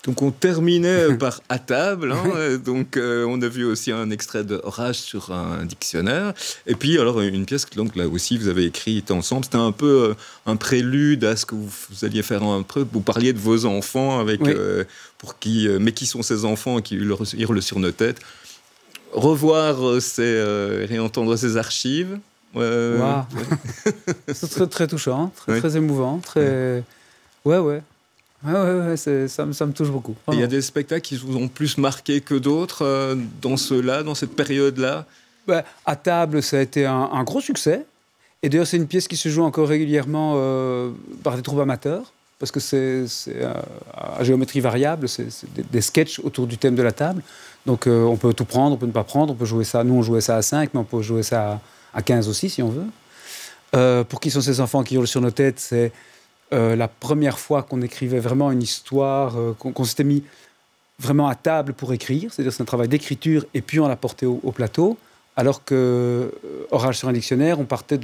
Donc on terminait [LAUGHS] par à table. Hein, donc euh, on a vu aussi un extrait de Orage sur un dictionnaire. Et puis alors une pièce que donc là aussi vous avez écrite ensemble. C'était un peu euh, un prélude à ce que vous, alliez faire un peu. Vous parliez de vos enfants avec euh, pour qui, mais qui sont ces enfants qui hurlent sur nos têtes. Revoir c'est réentendre ces archives. [LAUGHS] C'est très, très touchant, très, très émouvant, très. Ouais, ouais. Ouais, ouais, ça, me, ça, me touche beaucoup. Il y a des spectacles qui vous ont plus marqué que d'autres euh, dans ceux-là, dans cette période-là? Bah, À table, ça a été un, gros succès. Et d'ailleurs, c'est une pièce qui se joue encore régulièrement euh, par des troupes amateurs, parce que c'est euh, à géométrie variable, c'est des, des, sketchs autour du thème de la table. Donc on peut tout prendre, on peut ne pas prendre, on peut jouer ça. Nous, on jouait ça à 5, mais on peut jouer ça à, à 15 aussi, si on veut. pour qui sont ces enfants qui hurlent sur nos têtes C'est euh, la première fois qu'on écrivait vraiment une histoire, euh, qu'on s'était mis vraiment à table pour écrire, c'est-à-dire c'est un travail d'écriture et puis on l'a porté au, plateau, alors que euh, sur un dictionnaire, on partait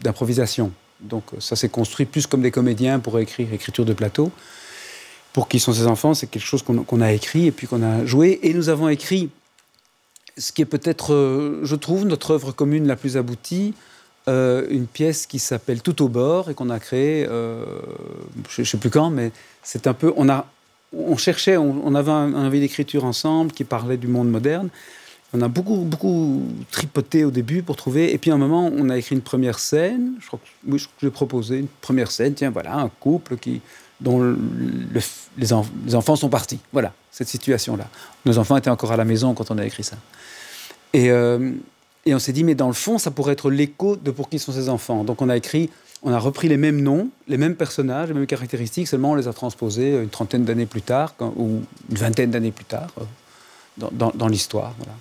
d'improvisation. Donc ça s'est construit plus comme des comédiens pour écrire écriture de plateau. Pour qui sont ces enfants, c'est quelque chose qu'on a écrit et puis qu'on a joué. Et nous avons écrit ce qui est peut-être, je trouve, notre œuvre commune la plus aboutie, euh, une pièce qui s'appelle Tout au bord et qu'on a créée, euh, je ne sais plus quand, mais c'est un peu. On, a, on cherchait, on, avait un, envie d'écriture ensemble qui parlait du monde moderne. On a beaucoup, beaucoup tripoté au début pour trouver. Et puis à un moment, on a écrit une première scène. Je crois que oui, j'ai proposé une première scène. Tiens, voilà, un couple qui dont les enfants sont partis. Voilà, cette situation-là. Nos enfants étaient encore à la maison quand on a écrit ça. Et, euh, et on s'est dit, mais dans le fond, ça pourrait être l'écho de pour qui sont ces enfants. Donc on a écrit, on a repris les mêmes noms, les mêmes personnages, les mêmes caractéristiques, seulement on les a transposés une trentaine d'années plus tard, quand- ou une vingtaine d'années plus tard, euh, dans, dans- dans l'histoire. voilà.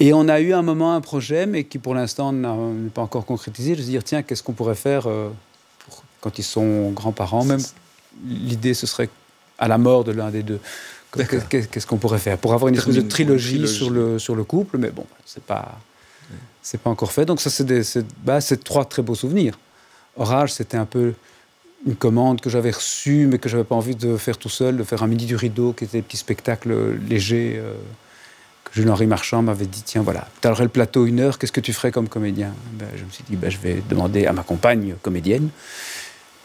Et on a eu un moment un projet, mais qui pour l'instant n'est pas encore concrétisé, de se dire, tiens, qu'est-ce qu'on pourrait faire euh, pour- quand ils sont grands-parents? Même l'idée, ce serait à la mort de l'un des deux. Qu'est- Qu'est-ce qu'on pourrait faire? Pour avoir une espèce de une trilogie. Sur, le, sur le couple, mais bon, c'est pas, c'est pas encore fait. Donc ça, c'est bah, c'est trois très beaux souvenirs. Orage, c'était un peu une commande que j'avais reçue, mais que j'avais pas envie de faire tout seul, de faire un midi du rideau, qui était des petits spectacles légers, euh, que Jules-Henri Marchand m'avait dit, tiens, voilà, tu aurais le plateau une heure, qu'est-ce que tu ferais comme comédien? Ben, Je me suis dit, ben, je vais demander à ma compagne comédienne,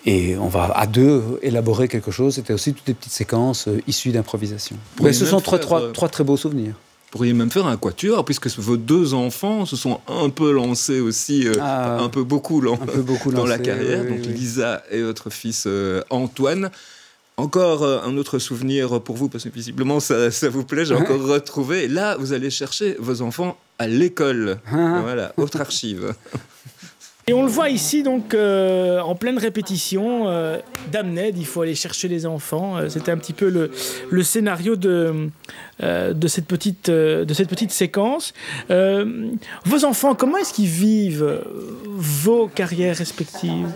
et on va à deux élaborer quelque chose. C'était aussi toutes des petites séquences euh, issues d'improvisation. Mais ce sont trois, faire, trois, euh, trois très beaux souvenirs. Vous pourriez même faire un quatuor, puisque vos deux enfants se sont un peu lancés aussi, euh, Ah, un peu beaucoup, un peu beaucoup [LAUGHS] dans la carrière. oui, Donc oui. Lisa et votre fils euh, Antoine. Encore euh, un autre souvenir pour vous, parce que visiblement ça, ça vous plaît, j'ai Ouais. encore retrouvé. Là, vous allez chercher vos enfants à l'école. Ah. voilà, autre archive. [LAUGHS] Et on le voit ici, donc, euh, en pleine répétition, euh, Dame Ned, il faut aller chercher les enfants. Euh, C'était un petit peu le, le scénario de, euh, de, cette petite, euh, de cette petite séquence. Euh, vos enfants, comment est-ce qu'ils vivent vos carrières respectives?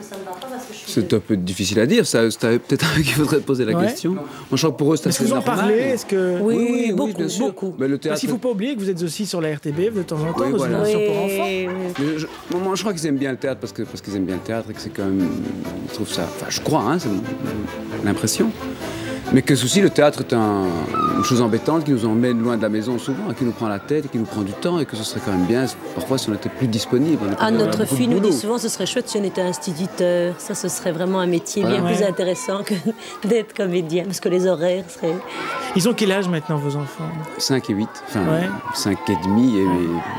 C'est un peu difficile à dire. Ça, c'est peut-être eux qu'il faudrait poser la Ouais. question. Moi, je crois que pour eux, c'est Est-ce que assez vous en parlez Est-ce que... Oui, Oui, oui, beaucoup, bien sûr. beaucoup. Mais le Parce théâtre. qu'il ne faut pas oublier que vous êtes aussi sur la RTBF de temps en temps, Oui, dans voilà. une pour enfants. Je, moi, je crois qu'ils aiment bien le théâtre parce que parce qu'ils aiment bien le théâtre et que c'est quand même ils trouvent ça. Enfin, je crois, hein, c'est l'impression. Mais que ceci, le théâtre est un- une chose embêtante qui nous emmène loin de la maison souvent, et qui nous prend la tête, et qui nous prend du temps, et que ce serait quand même bien parfois si on était plus disponible. Ah, notre fille nous dit souvent ce serait chouette si on était instituteur. Ça, ce serait vraiment un métier bien plus intéressant que [LAUGHS] d'être comédien, parce que les horaires seraient. Ils ont quel âge maintenant, vos enfants? 5 et 8, enfin Ouais. 5 et demi et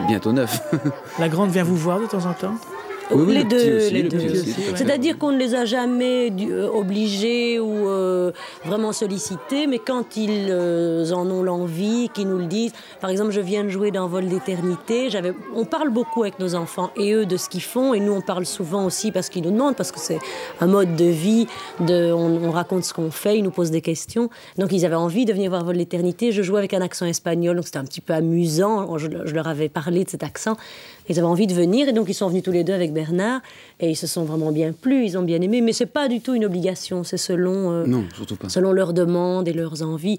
bientôt 9. [LAUGHS] La grande vient vous voir de temps en temps? Oui, oui, les le deux, aussi, les le. C'est-à-dire qu'on ne les a jamais dû- euh, obligés ou euh, vraiment sollicités, mais quand ils euh, en ont l'envie, qu'ils nous le disent. Par exemple, je viens de jouer dans Vol d'éternité. J'avais, on parle beaucoup avec nos enfants et eux de ce qu'ils font, et nous on parle souvent aussi parce qu'ils nous demandent, parce que c'est un mode de vie. De, on, on raconte ce qu'on fait, ils nous posent des questions. Donc ils avaient envie de venir voir Vol d'éternité. Je jouais avec un accent espagnol, donc c'était un petit peu amusant. Je, je leur avais parlé de cet accent. Ils avaient envie de venir et donc ils sont venus tous les deux avec Bernard et ils se sont vraiment bien plu, ils ont bien aimé, mais c'est pas du tout une obligation, c'est selon, euh, Non, surtout pas. selon leurs demandes et leurs envies.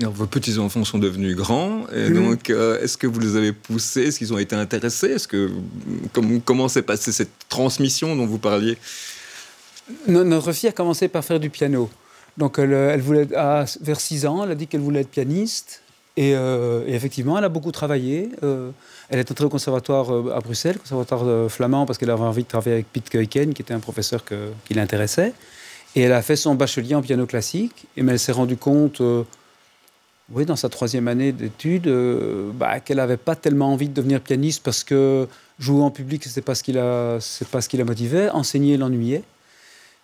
Alors, vos petits-enfants sont devenus grands, et Mhm. donc euh, est-ce que vous les avez poussés? Est-ce qu'ils ont été intéressés? Est-ce que comme- comment s'est passée cette transmission dont vous parliez? No- Notre fille a commencé par faire du piano. Donc, elle, euh, elle voulait, à- vers 6 ans, elle a dit qu'elle voulait être pianiste. Et, euh, et effectivement, elle a beaucoup travaillé. Euh, elle est entrée au conservatoire euh, à Bruxelles, conservatoire flamand, parce qu'elle avait envie de travailler avec Piet Keuken, qui était un professeur qui l'intéressait. Et elle a fait son bachelier en piano classique. Et mais elle s'est rendue compte, oui, dans sa troisième année d'études, bah, qu'elle n'avait pas tellement envie de devenir pianiste parce que jouer en public, ce c'est pas ce qui la motivait. Enseigner l'ennuyait.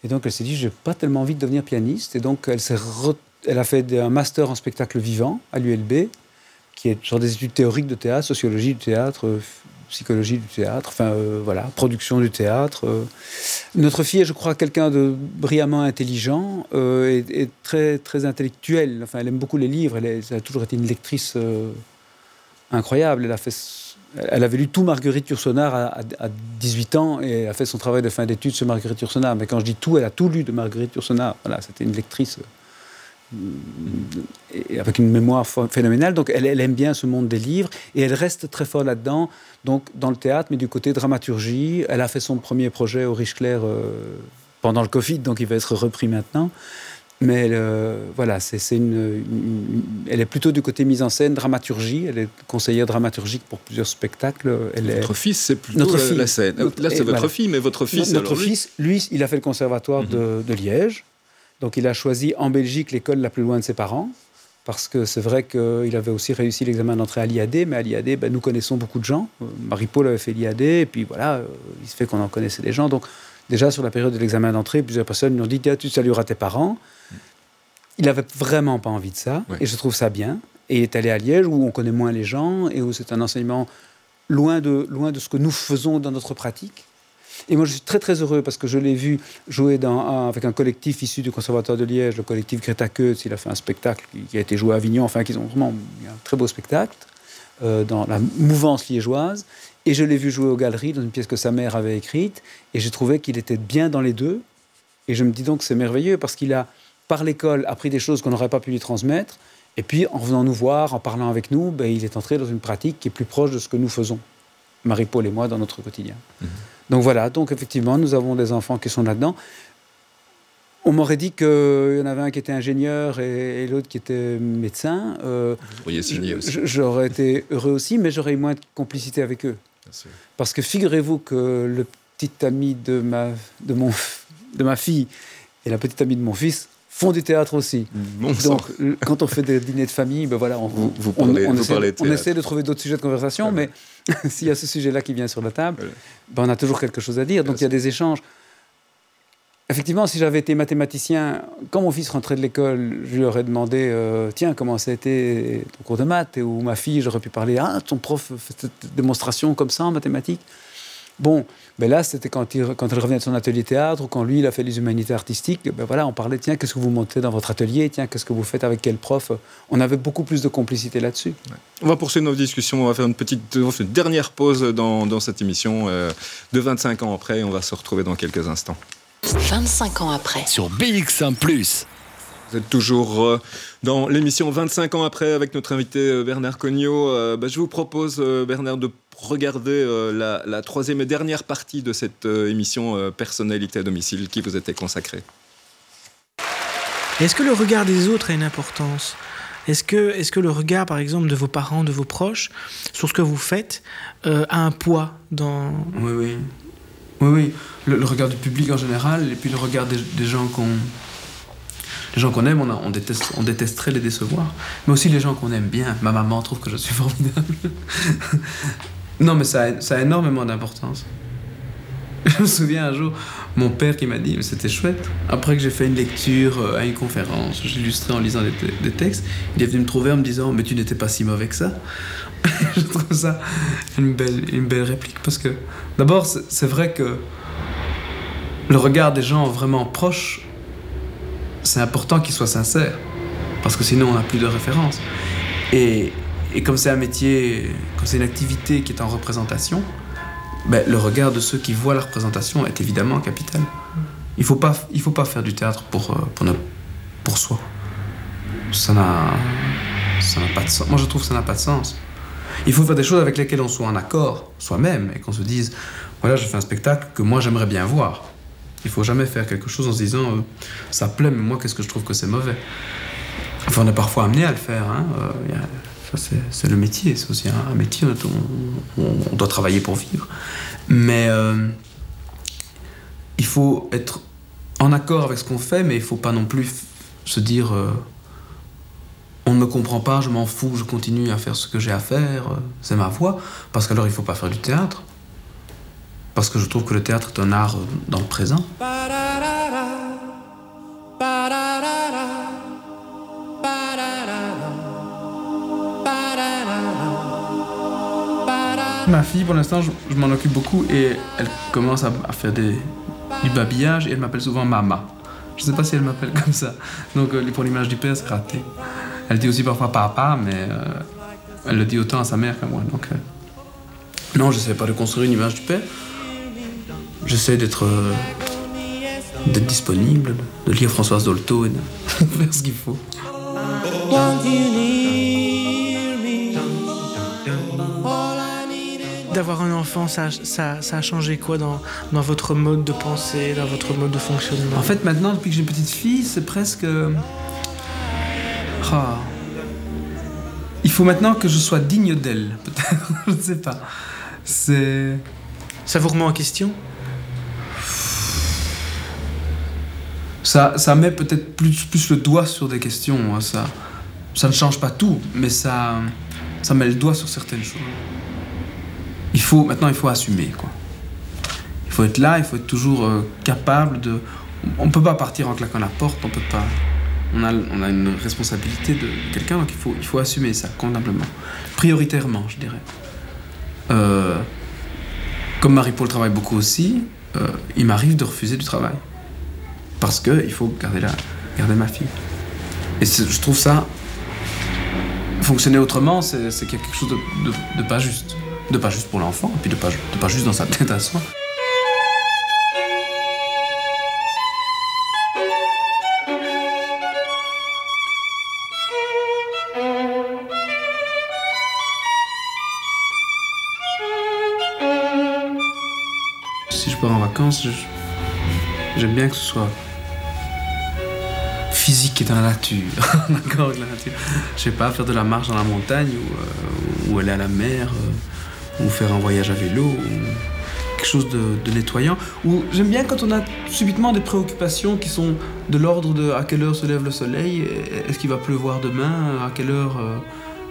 Et donc elle s'est dit, j'ai pas tellement envie de devenir pianiste. Et donc elle, s'est elle a fait un master en spectacle vivant à l'ULB, qui est genre des études théoriques de théâtre, sociologie du théâtre, euh, psychologie du théâtre, enfin euh, voilà, production du théâtre. euh. Notre fille est, je crois, quelqu'un de brillamment intelligent et, très, très intellectuel. Enfin, elle aime beaucoup les livres, elle, a toujours été une lectrice incroyable. Elle, a fait, elle avait lu tout Marguerite Yourcenar à, à- à 18 ans et a fait son travail de fin d'études sur Marguerite Yourcenar. Mais quand je dis tout, elle a tout lu de Marguerite Yourcenar. Voilà, c'était une lectrice et avec une mémoire ph- phénoménale. Donc elle, elle aime bien ce monde des livres et elle reste très fort là-dedans. Donc dans le théâtre, mais du côté dramaturgie, elle a fait son premier projet au Riche Clair euh, pendant le Covid, donc il va être repris maintenant. Mais elle, euh, voilà, c'est une, elle est plutôt du côté mise en scène, dramaturgie. Elle est conseillère dramaturgique pour plusieurs spectacles. Elle est... Votre fils, c'est plutôt la- la scène. Notre- Là, c'est votre voilà. fille, mais votre fils, Notre alors, Mhm. fils, lui, il a fait le conservatoire de, de Liège. Donc il a choisi en Belgique l'école la plus loin de ses parents. Parce que c'est vrai qu'il avait aussi réussi l'examen d'entrée à l'IAD, mais à l'IAD, ben, nous connaissons beaucoup de gens. Euh, Marie-Paul avait fait l'IAD, et puis voilà, euh, il se fait qu'on en connaissait des gens. Donc Déjà, sur la période de l'examen d'entrée, plusieurs personnes lui ont dit tu salueras tes parents. Il n'avait vraiment pas envie de ça, et je trouve ça bien. Et il est allé à Liège, où on connaît moins les gens, et où c'est un enseignement loin de, loin de ce que nous faisons dans notre pratique. Et moi, je suis très très heureux parce que je l'ai vu jouer avec un collectif issu du Conservatoire de Liège, le collectif Greta Keutz. Il a fait un spectacle qui, a été joué à Avignon, enfin, qu'ils ont vraiment un très beau spectacle euh, dans la mouvance liégeoise. Et je l'ai vu jouer aux galeries dans une pièce que sa mère avait écrite. Et j'ai trouvé qu'il était bien dans les deux. Et je me dis donc c'est merveilleux parce qu'il a, par l'école, appris des choses qu'on n'aurait pas pu lui transmettre. Et puis, en venant nous voir, en parlant avec nous, ben, il est entré dans une pratique qui est plus proche de ce que nous faisons, Marie-Paul et moi, dans notre quotidien. Mhm. Donc voilà, donc effectivement, nous avons des enfants qui sont là-dedans. On m'aurait dit qu'il y en avait un qui était ingénieur et, l'autre qui était médecin. Euh. J'aurais été heureux aussi, mais j'aurais eu moins de complicité avec eux. Parce que figurez-vous que le petit ami de ma, de, mon, de ma fille et la petite amie de mon fils font du théâtre aussi. Donc, quand on fait des dîners de famille, ben voilà, on, vous, vous parlez, on, vous essaie, parlez on, essaie, de trouver d'autres sujets de conversation, mais [LAUGHS] s'il y a ce sujet-là qui vient sur la table, ben on a toujours quelque chose à dire. Donc il y a des échanges. Effectivement, si j'avais été mathématicien, quand mon fils rentrait de l'école, je lui aurais demandé euh, Tiens, comment ça a été ton cours de maths? Ou ma fille, j'aurais pu parler Ah, ton prof fait cette démonstration comme ça en mathématiques. Bon, ben là, c'était quand il, quand revenait de son atelier théâtre ou quand lui, il a fait les humanités artistiques. Ben voilà, on parlait, tiens, qu'est-ce que vous montez dans votre atelier Tiens, qu'est-ce que vous faites avec quel prof? On avait beaucoup plus de complicité là-dessus. On va poursuivre nos discussions. On va faire une petite une dernière pause dans, dans cette émission euh, de 25 ans après. On va se retrouver dans quelques instants. 25 ans après. Sur BX1 ⁇ vous êtes toujours euh, dans l'émission 25 ans après avec notre invité euh, Bernard Cognot. Ben, je vous propose, Bernard, de regarder euh, la, troisième et dernière partie de cette euh, émission euh, Personnalité à domicile qui vous était consacrée. Est-ce que le regard des autres a une importance? Est-ce que, est que le regard, par exemple, de vos parents, de vos proches, sur ce que vous faites, a un poids dans... Oui, oui. Oui, oui. Le, regard du public en général, et puis le regard des, gens qu'on... Les gens qu'on aime, on, on, déteste, on détesterait les décevoir. Mais aussi les gens qu'on aime bien. Ma maman trouve que je suis [LAUGHS] formidable. Non, mais ça a, ça a énormément d'importance. [LAUGHS] Je me souviens un jour, mon père qui m'a dit, mais c'était chouette. Après que j'ai fait une lecture euh, à une conférence, j'illustrais en lisant des, textes, il est venu me trouver en me disant, mais tu n'étais pas si mauvais que ça. [LAUGHS] je trouve ça une belle, une belle réplique parce que, d'abord, c'est vrai que le regard des gens vraiment proches, c'est important qu'il soit sincère parce que sinon on n'a plus de référence. Et, comme c'est un métier, comme c'est une activité qui est en représentation, ben, le regard de ceux qui voient la représentation est évidemment capital. Il ne faut, pas, faut pas faire du théâtre pour, euh, pour, soi. Ça n'a pas de sens. Moi, je trouve que ça n'a pas de sens. Il faut faire des choses avec lesquelles on soit en accord soi-même et qu'on se dise voilà, je fais un spectacle que moi j'aimerais bien voir. Il faut jamais faire quelque chose en se disant euh, ça plaît, mais moi qu'est-ce que je trouve que c'est mauvais? Enfin, on est parfois amené à le faire. Hein. Euh, c'est le métier, c'est aussi un, métier, on, doit travailler pour vivre. Mais euh, il faut être en accord avec ce qu'on fait, mais il faut pas non plus se dire on ne me comprend pas, je m'en fous, je continue à faire ce que j'ai à faire, c'est ma voix, parce qu'alors il faut pas faire du théâtre. Parce que je trouve que le théâtre est un art dans le présent. Ma fille, pour l'instant, je, m'en occupe beaucoup et elle commence à, faire des, du babillage et elle m'appelle souvent Mama. Je sais pas si elle m'appelle comme ça. Donc euh, pour l'image du père, c'est raté. Elle dit aussi parfois papa, mais euh, elle le dit autant à sa mère qu'à moi. Donc euh, non, je sais pas de construire une image du père. J'essaie d'être d'être disponible, de lire Françoise Dolto et de [LAUGHS] faire ce qu'il faut. d'avoir un enfant, ça, ça, ça, a changé quoi dans, dans votre mode de pensée, dans votre mode de fonctionnement? En fait, maintenant, depuis que j'ai une petite fille, c'est presque. Ah. Il faut maintenant que je sois digne d'elle, [LAUGHS] peut-être. je ne sais pas. C'est. Ça vous remet en question? Ça, ça met peut-être plus, le doigt sur des questions. Hein, ça, ça ne change pas tout, mais ça, ça met le doigt sur certaines choses il faut, maintenant, il faut assumer, quoi. Il faut être là, il faut être toujours euh, capable de. On ne peut pas partir en claquant la porte, on peut pas. On a, on a une responsabilité de quelqu'un, donc il faut, il faut assumer ça convenablement. Prioritairement, je dirais. Euh, comme Marie-Paul travaille beaucoup aussi, euh, il m'arrive de refuser du travail. Parce qu'il faut garder, la, garder ma fille. Et je trouve ça. Fonctionner autrement, c'est quelque chose de, pas juste. De pas juste pour l'enfant, et puis de pas, de pas juste dans sa tête à soi. Si je pars en vacances, j'aime bien que ce soit physique dans la nature. [LAUGHS] D'accord la nature. Je sais pas, faire de la marche dans la montagne ou, euh, aller à la mer euh, ou faire un voyage à vélo ou quelque chose de, nettoyant. Ou j'aime bien quand on a subitement des préoccupations qui sont de l'ordre de à quelle heure se lève le soleil, est-ce qu'il va pleuvoir demain, à quelle heure euh,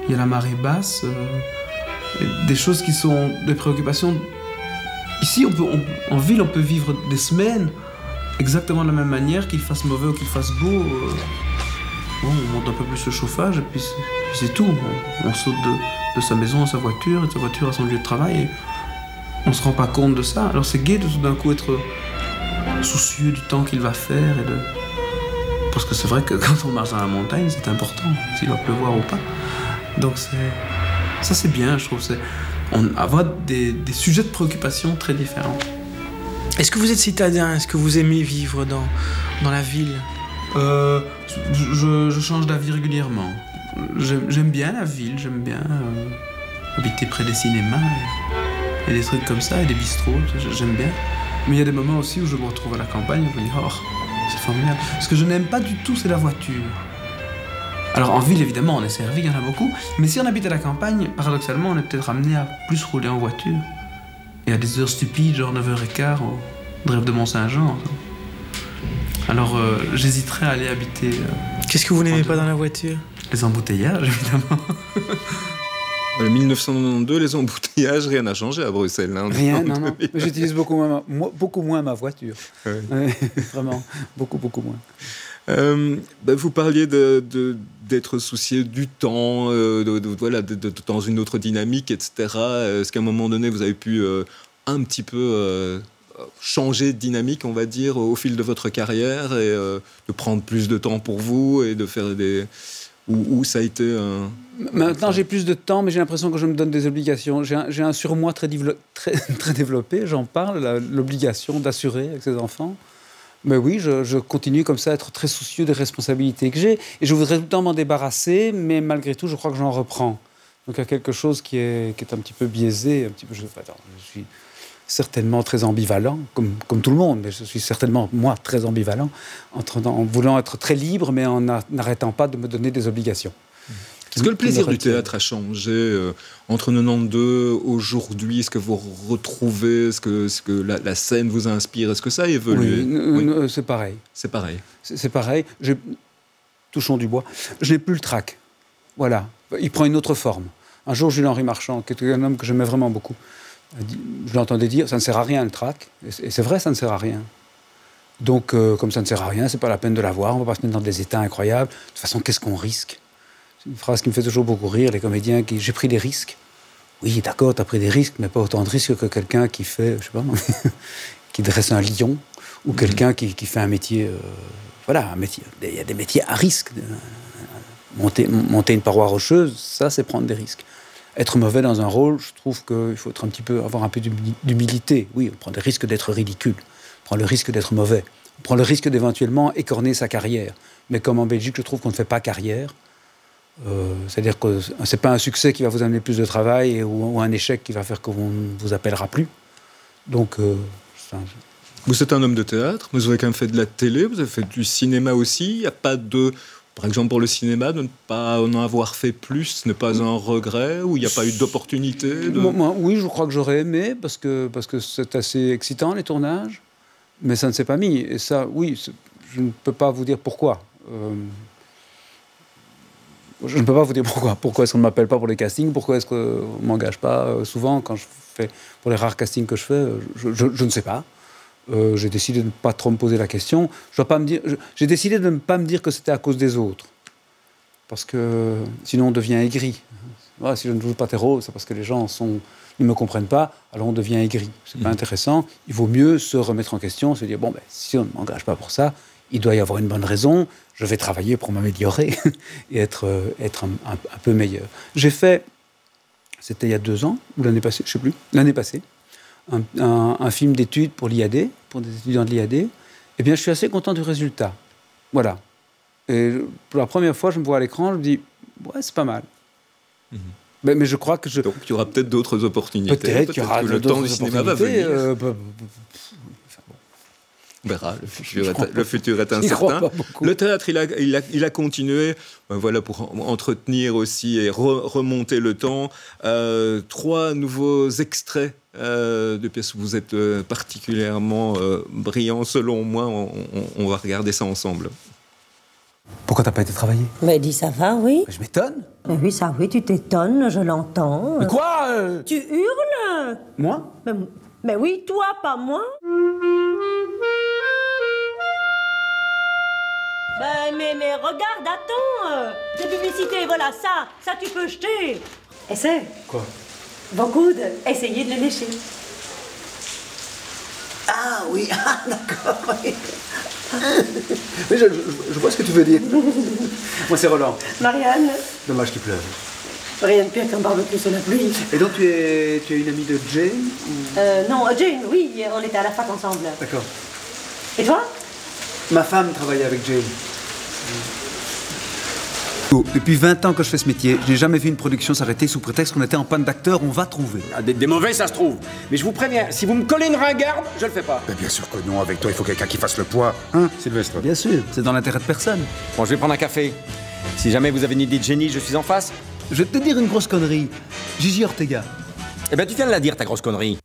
il y a la marée basse. euh, des choses qui sont des préoccupations Ici, en ville, on peut vivre des semaines exactement de la même manière, qu'il fasse mauvais ou qu'il fasse beau. euh, on monte un peu plus le chauffage et puis c'est, tout. On, saute de, sa maison à sa voiture et de sa voiture à son lieu de travail et on se rend pas compte de ça. Alors c'est gai de tout d'un coup être soucieux du temps qu'il va faire et de... Parce que c'est vrai que [LAUGHS] quand on marche dans la montagne, c'est important, s'il va pleuvoir ou pas. Donc. Ça c'est bien, je trouve. On avoir des sujets de préoccupation très différents. Est-ce que vous êtes citadin? Est-ce que vous aimez vivre dans, la ville? Euh, je, change d'avis régulièrement. J'aime, bien la ville, j'aime bien euh, habiter près des cinémas et, des trucs comme ça, et des bistrots, j'aime bien. Mais il y a des moments aussi où je me retrouve à la campagne et je me dis, oh, c'est formidable. Ce que je n'aime pas du tout, c'est la voiture. Alors en ville, évidemment, on est servi, il y en a beaucoup. Mais si on habite à la campagne, paradoxalement, on est peut-être amené à plus rouler en voiture. Et à des heures stupides, genre 9h15 au Drève de Mont-Saint-Jean. Alors euh, j'hésiterais à aller habiter. euh, Qu'est-ce que vous n'aimez pas dans la voiture? Les embouteillages, [LAUGHS] évidemment. En 1992, les embouteillages, rien n'a changé à Bruxelles. hein. Rien, non, non. Mais J'utilise beaucoup moins, ma- moi- beaucoup moins ma voiture. Ouais. Ouais, [LAUGHS] vraiment, beaucoup, beaucoup moins. Euh, bah, vous parliez de- de- d'être soucié du temps, euh, de, de- voilà, de- de- dans une autre dynamique, etc. Est-ce qu'à un moment donné, vous avez pu euh, un petit peu euh, changer de dynamique, on va dire, au fil de votre carrière et de prendre plus de temps pour vous et de faire des... Ou, ça a été un... Maintenant, j'ai plus de temps, mais j'ai l'impression que je me donne des obligations. J'ai un, surmoi très, dévelop- très, [LAUGHS] très développé, j'en parle, l'obligation d'assurer avec ses enfants. Mais oui, je, continue comme ça à être très soucieux des responsabilités que j'ai. Et je voudrais tout le temps m'en débarrasser, mais malgré tout, je crois que j'en reprends. Donc il y a quelque chose qui est, qui est un petit peu biaisé, un petit peu, je, suis certainement très ambivalent, comme, comme tout le monde, mais je suis certainement, moi, très ambivalent, en voulant être très libre, mais en n'a- n'arrêtant pas de me donner des obligations. Est-ce que le plaisir du théâtre a changé euh, entre 92 aujourd'hui? Est-ce que vous retrouvez ce que, ce que la, la scène vous inspire? Est-ce que ça a évolué? Oui, n- c'est pareil. C'est pareil. C'est pareil. Touchons du bois. Je n'ai plus le trac. Voilà. Il prend une autre forme. Un jour, Jules-Henri Marchand, qui était un homme que j'aimais vraiment beaucoup, je l'entendais dire ça ne sert à rien le trac. Et c'est- vrai, ça ne sert à rien. Donc, euh, comme ça ne sert à rien, c'est pas la peine de l'avoir. On va pas se mettre dans des états incroyables. De toute façon, qu'est-ce qu'on risque? Une phrase qui me fait toujours beaucoup rire. Les comédiens qui j'ai pris des risques. Oui, d'accord, tu as pris des risques, mais pas autant de risques que quelqu'un qui fait, je sais pas, [LAUGHS] qui dresse un lion ou quelqu'un qui, qui fait un métier. euh, voilà, un métier. Il y a des métiers à risque. Monter, monter une paroi rocheuse, ça, c'est prendre des risques. Être mauvais dans un rôle, je trouve qu'il faut être un petit peu, avoir un peu d'humi- d'humilité. Oui, on prend le risque d'être ridicule, on prend le risque d'être mauvais, on prend le risque d'éventuellement écorner sa carrière. Mais comme en Belgique, je trouve qu'on ne fait pas carrière. Euh, C'est-à-dire que c'est pas un succès qui va vous amener plus de travail et- ou, ou un échec qui va faire qu'on ne vous appellera plus. Donc, euh, c'est un- Vous êtes un homme de théâtre, mais vous avez quand même fait de la télé, vous avez fait du cinéma aussi. Il n'y a pas de. Par exemple, pour le cinéma, de ne pas en avoir fait plus ce n'est pas un regret, ou il n'y a pas eu d'opportunité de... Oui, je crois que j'aurais aimé parce que parce que c'est assez excitant les tournages, mais ça ne s'est pas mis. Et ça, oui, c'est- je ne peux pas vous dire pourquoi. Euh, je ne peux pas vous dire pourquoi. Pourquoi est-ce qu'on ne m'appelle pas pour les castings? Pourquoi est-ce qu'on ne m'engage pas Euh, Souvent, quand je fais pour les rares castings que je fais, je, je- je ne sais pas. euh, j'ai décidé de ne pas trop me poser la question. Je dois pas me dire, je- j'ai décidé de ne pas me dire que c'était à cause des autres, parce que sinon on devient aigri. Ouais, si je ne joue pas tes rôles, c'est parce que les gens sont, ne me comprennent pas, alors on devient aigri. C'est pas intéressant. Il vaut mieux se remettre en question, se dire bon, ben, si on ne m'engage pas pour ça, il doit y avoir une bonne raison. Je vais travailler pour m'améliorer [LAUGHS] et être, euh, être un, un- un peu meilleur. J'ai fait, c'était il y a deux ans ou l'année passée, je sais plus, l'année passée, un, film d'études pour l'IAD, pour des étudiants de l'IAD. Eh bien, je suis assez content du résultat. Voilà. Et pour la première fois, je me vois à l'écran, je me dis, ouais, c'est pas mal. Mais, mais je crois que je. Donc il y aura peut-être d'autres opportunités. Peut-être qu'il y aura que le temps du cinéma va venir. euh, On verra, le futur, est, le futur incertain. Le théâtre, il a, il a, il a continué, ben voilà, pour en- entretenir aussi et re- remonter le temps. Euh, trois nouveaux extraits euh, de pièces où vous êtes euh, particulièrement euh, brillant, selon moi. On, on- on va regarder ça ensemble. Pourquoi t'as pas été travailler? Mais dis, ça va, oui. Je m'étonne. Mais oui, ça, oui, tu t'étonnes, je l'entends. Mais quoi euh? Tu hurles? Moi? Mais, mais oui, toi, pas moi. Mais, mais regarde, attends. euh, Les publicités, voilà, ça, ça tu peux jeter. Essaie. Quoi? Vos coudes, essayez de les lécher. Ah oui, [LAUGHS] ah, d'accord. oui. Oui, je, je- je vois ce que tu veux dire. Moi, c'est Roland. Marianne, Dommage qu'il pleuve. rien de pire qu'un barbecue sous la pluie. Et donc, tu es, tu es une amie de Jane ou- Euh, non, Jane, oui, on était à la fac ensemble. D'accord. Et toi? Ma femme travaillait avec Jane. Oh, Depuis 20 ans que je fais ce métier, je n'ai jamais vu une production s'arrêter sous prétexte qu'on était en panne d'acteurs, on va trouver. Ah, des, des mauvais, ça se trouve. Mais je vous préviens, si vous me collez une ringarde, je le fais pas. Mais bien sûr que non, avec toi, il faut quelqu'un qui fasse le poids. Hein, Sylvestre Bien sûr, c'est dans l'intérêt de personne. Bon, je vais prendre un café. Si jamais vous avez une idée de génie, je suis en face. Je vais te dire une grosse connerie. Gigi Ortega. Eh ben, tu viens de la dire, ta grosse connerie.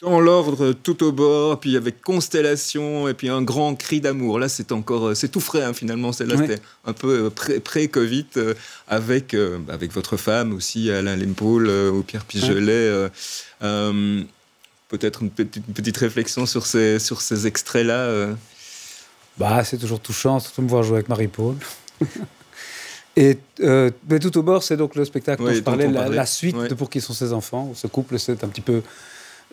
Dans l'ordre, tout au bord, puis avec Constellation, et puis un grand cri d'amour. Là, c'est encore, euh, c'est tout frais hein, finalement. Celle-là, Ouais. c'était un peu euh, pré- pré-Covid, euh, avec, euh, avec votre femme aussi, Alain Lempoul, euh, ou Pierre Pigelet. Peut-être une petite, une petite réflexion sur ces, sur ces extraits-là. Bah, c'est toujours touchant, surtout me voir jouer avec Marie-Paul. [LAUGHS] Et euh, mais tout au bord, c'est donc le spectacle Oui, dont je parlais, parlait. la suite Ouais. de Pour qui sont ses enfants. Ce couple s'est un petit peu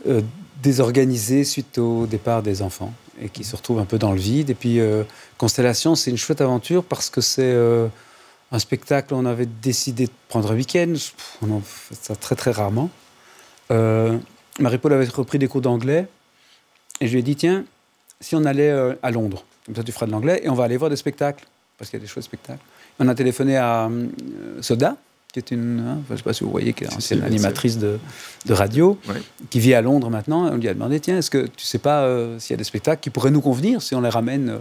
euh, désorganisé suite au départ des enfants et qui se retrouve un peu dans le vide. Et puis, euh, Constellation, c'est une chouette aventure parce que c'est euh, un spectacle on avait décidé de prendre un week-end. On en fait ça très, très rarement. Marie-Paul avait repris des cours d'anglais et je lui ai dit tiens, si on allait à Londres, comme ça tu feras de l'anglais et on va aller voir des spectacles parce qu'il y a des chouettes spectacles. On a téléphoné à Soda, qui est une, hein, enfin, je ne sais pas si vous voyez, qui est bien animatrice de, de radio, Ouais. qui vit à Londres maintenant. On lui a demandé tiens, est-ce que tu sais pas euh, s'il y a des spectacles qui pourraient nous convenir si on les ramène euh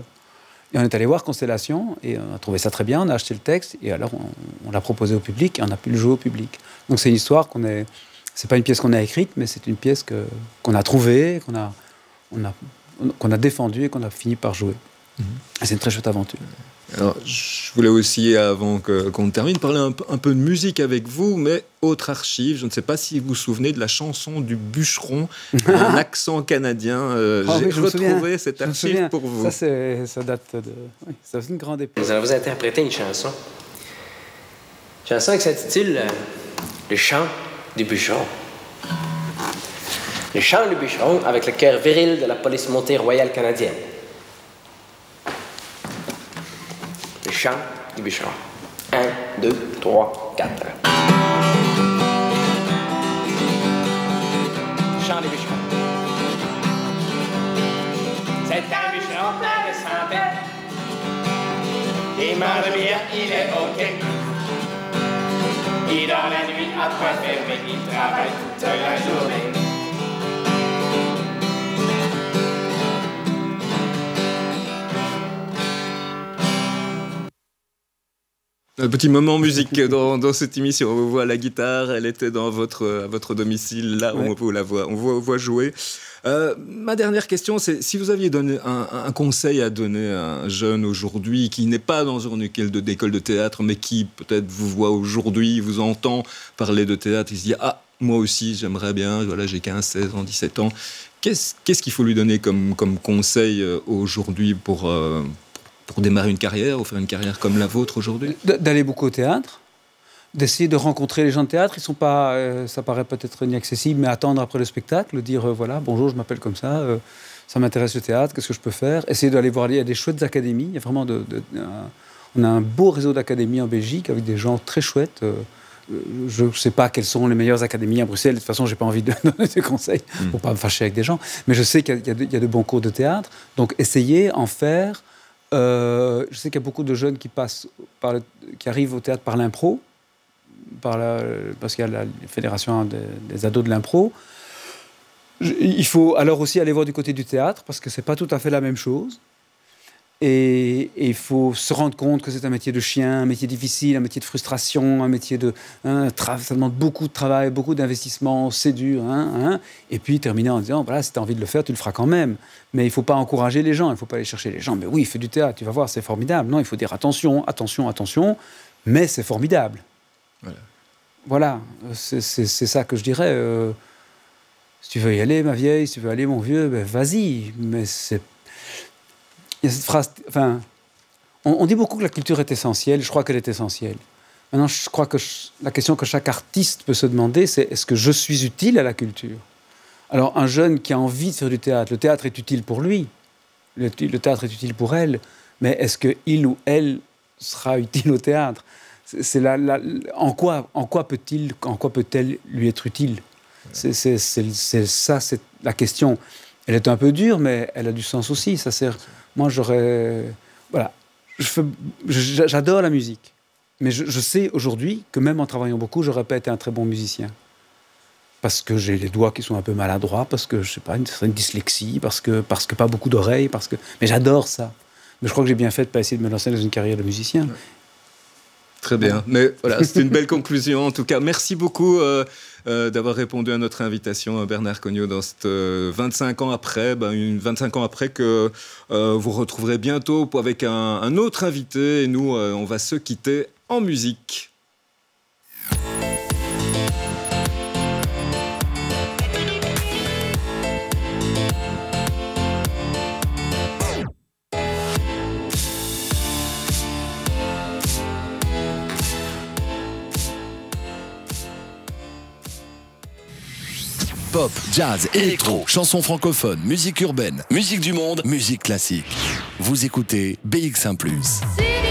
Et on est allé voir Constellation et on a trouvé ça très bien. On a acheté le texte et alors on, on l'a proposé au public et on a pu le jouer au public. Donc c'est une histoire qu'on est. C'est pas une pièce qu'on a écrite, mais c'est une pièce que qu'on a trouvée, qu'on a, on a, qu'on a défendue et qu'on a fini par jouer. Et C'est une très chouette aventure. Alors, je voulais aussi, avant qu'on termine, parler un, peu- un peu de musique avec vous, mais autre archive. Je ne sais pas si vous vous souvenez de la chanson du bûcheron, [LAUGHS] un accent canadien. Euh, Ah J'ai oui, retrouvé cette archive pour vous. Ça, c'est- ça date de. Oui, ça une grande époque. Nous allons vous interpréter une chanson. Chanson qui s'intitule euh, Le chant du bûcheron. Le chant du bûcheron avec le cœur viril de la police montée royale canadienne. Le chant du bûcheron. Un, deux, trois, quatre. Chant du bûcheron. C'est un bûcheron plein de santé. Il mange bien, il est OK. Et dans la nuit, après il travaille toute la journée. Un petit moment musique dans, dans cette émission. On vous voit la guitare, elle était dans votre, à votre domicile, là où on vous la voit, on voit jouer. Euh, ma dernière question, c'est si vous aviez donné un, un conseil à donner à un jeune aujourd'hui qui n'est pas dans une école de, d'école de théâtre, mais qui peut-être vous voit aujourd'hui, vous entend parler de théâtre, il se dit Ah, moi aussi, j'aimerais bien, voilà, j'ai 15, 16 ans, 17 ans. Qu'est-ce qu'est-ce qu'il faut lui donner comme, comme conseil euh, aujourd'hui pour, euh, pour démarrer une carrière ou faire une carrière comme la vôtre aujourd'hui? D'aller beaucoup au théâtre, d'essayer de rencontrer les gens de théâtre. Ils sont pas, euh, ça paraît peut-être inaccessible, mais attendre après le spectacle, dire euh, voilà, bonjour, je m'appelle comme ça, euh, ça m'intéresse le théâtre, qu'est-ce que je peux faire? Essayer d'aller voir, il y a des chouettes académies, il y a vraiment de, on a un beau réseau d'académies en Belgique avec des gens très chouettes. je ne sais pas quelles sont les meilleures académies à Bruxelles. De toute façon, j'ai pas envie de [LAUGHS] donner des conseils pour pas me fâcher avec des gens. Mais je sais qu'il y y a de bons cours de théâtre. Donc, essayez, en faire. Euh, je sais qu'il y a beaucoup de jeunes qui passent qui arrivent au théâtre par l'impro, par la- parce qu'il y a la fédération des, des ados de l'impro. Il faut alors aussi aller voir du côté du théâtre parce que c'est pas tout à fait la même chose. Et, il faut se rendre compte que c'est un métier de chien, un métier difficile, un métier de frustration, un métier de. hein, ça demande beaucoup de travail, beaucoup d'investissement, c'est dur. hein, hein. Et puis terminer en disant voilà, si tu as envie de le faire, tu le feras quand même. Mais il ne faut pas encourager les gens, il ne faut pas aller chercher les gens. Mais oui, fais du théâtre, tu vas voir, c'est formidable. Non, il faut dire attention, attention, attention, mais c'est formidable. Voilà. Voilà, c'est ça que je dirais. euh, si tu veux y aller, ma vieille, si tu veux aller, mon vieux, ben vas-y. Mais c'est. Il y a cette phrase. On, dit beaucoup que la culture est essentielle. Je crois qu'elle est essentielle. Maintenant, je crois que la question que chaque artiste peut se demander, c'est est-ce que je suis utile à la culture? Alors, un jeune qui a envie de faire du théâtre, le théâtre est utile pour lui. Le, le théâtre est utile pour elle. Mais est-ce que il ou elle sera [LAUGHS] utile au théâtre? C'est en quoi, en quoi peut-il, en quoi peut-elle lui être utile? C'est ça, c'est la question. Elle est un peu dure, mais elle a du sens aussi. Ça sert. Moi, j'aurais, voilà, j'adore la musique, mais je, je sais aujourd'hui que même en travaillant beaucoup, j'aurais pas été un très bon musicien parce que j'ai les doigts qui sont un peu maladroits, parce que je sais pas une certaine dyslexie, parce que parce que pas beaucoup d'oreilles, parce que. Mais j'adore ça. Mais je crois que j'ai bien fait de pas essayer de me lancer dans une carrière de musicien. Très bien. [LAUGHS] Mais voilà, c'était une belle conclusion. En tout cas, merci beaucoup euh, euh, d'avoir répondu à notre invitation, euh, Bernard Cognot, dans cette euh, 25 ans après, ben, une 25 ans après que vous retrouverez bientôt avec un, un autre invité. Et nous, on va se quitter en musique. Pop, jazz, électro, chansons francophones, musique urbaine, musique du monde, musique classique. Vous écoutez BX1 ⁇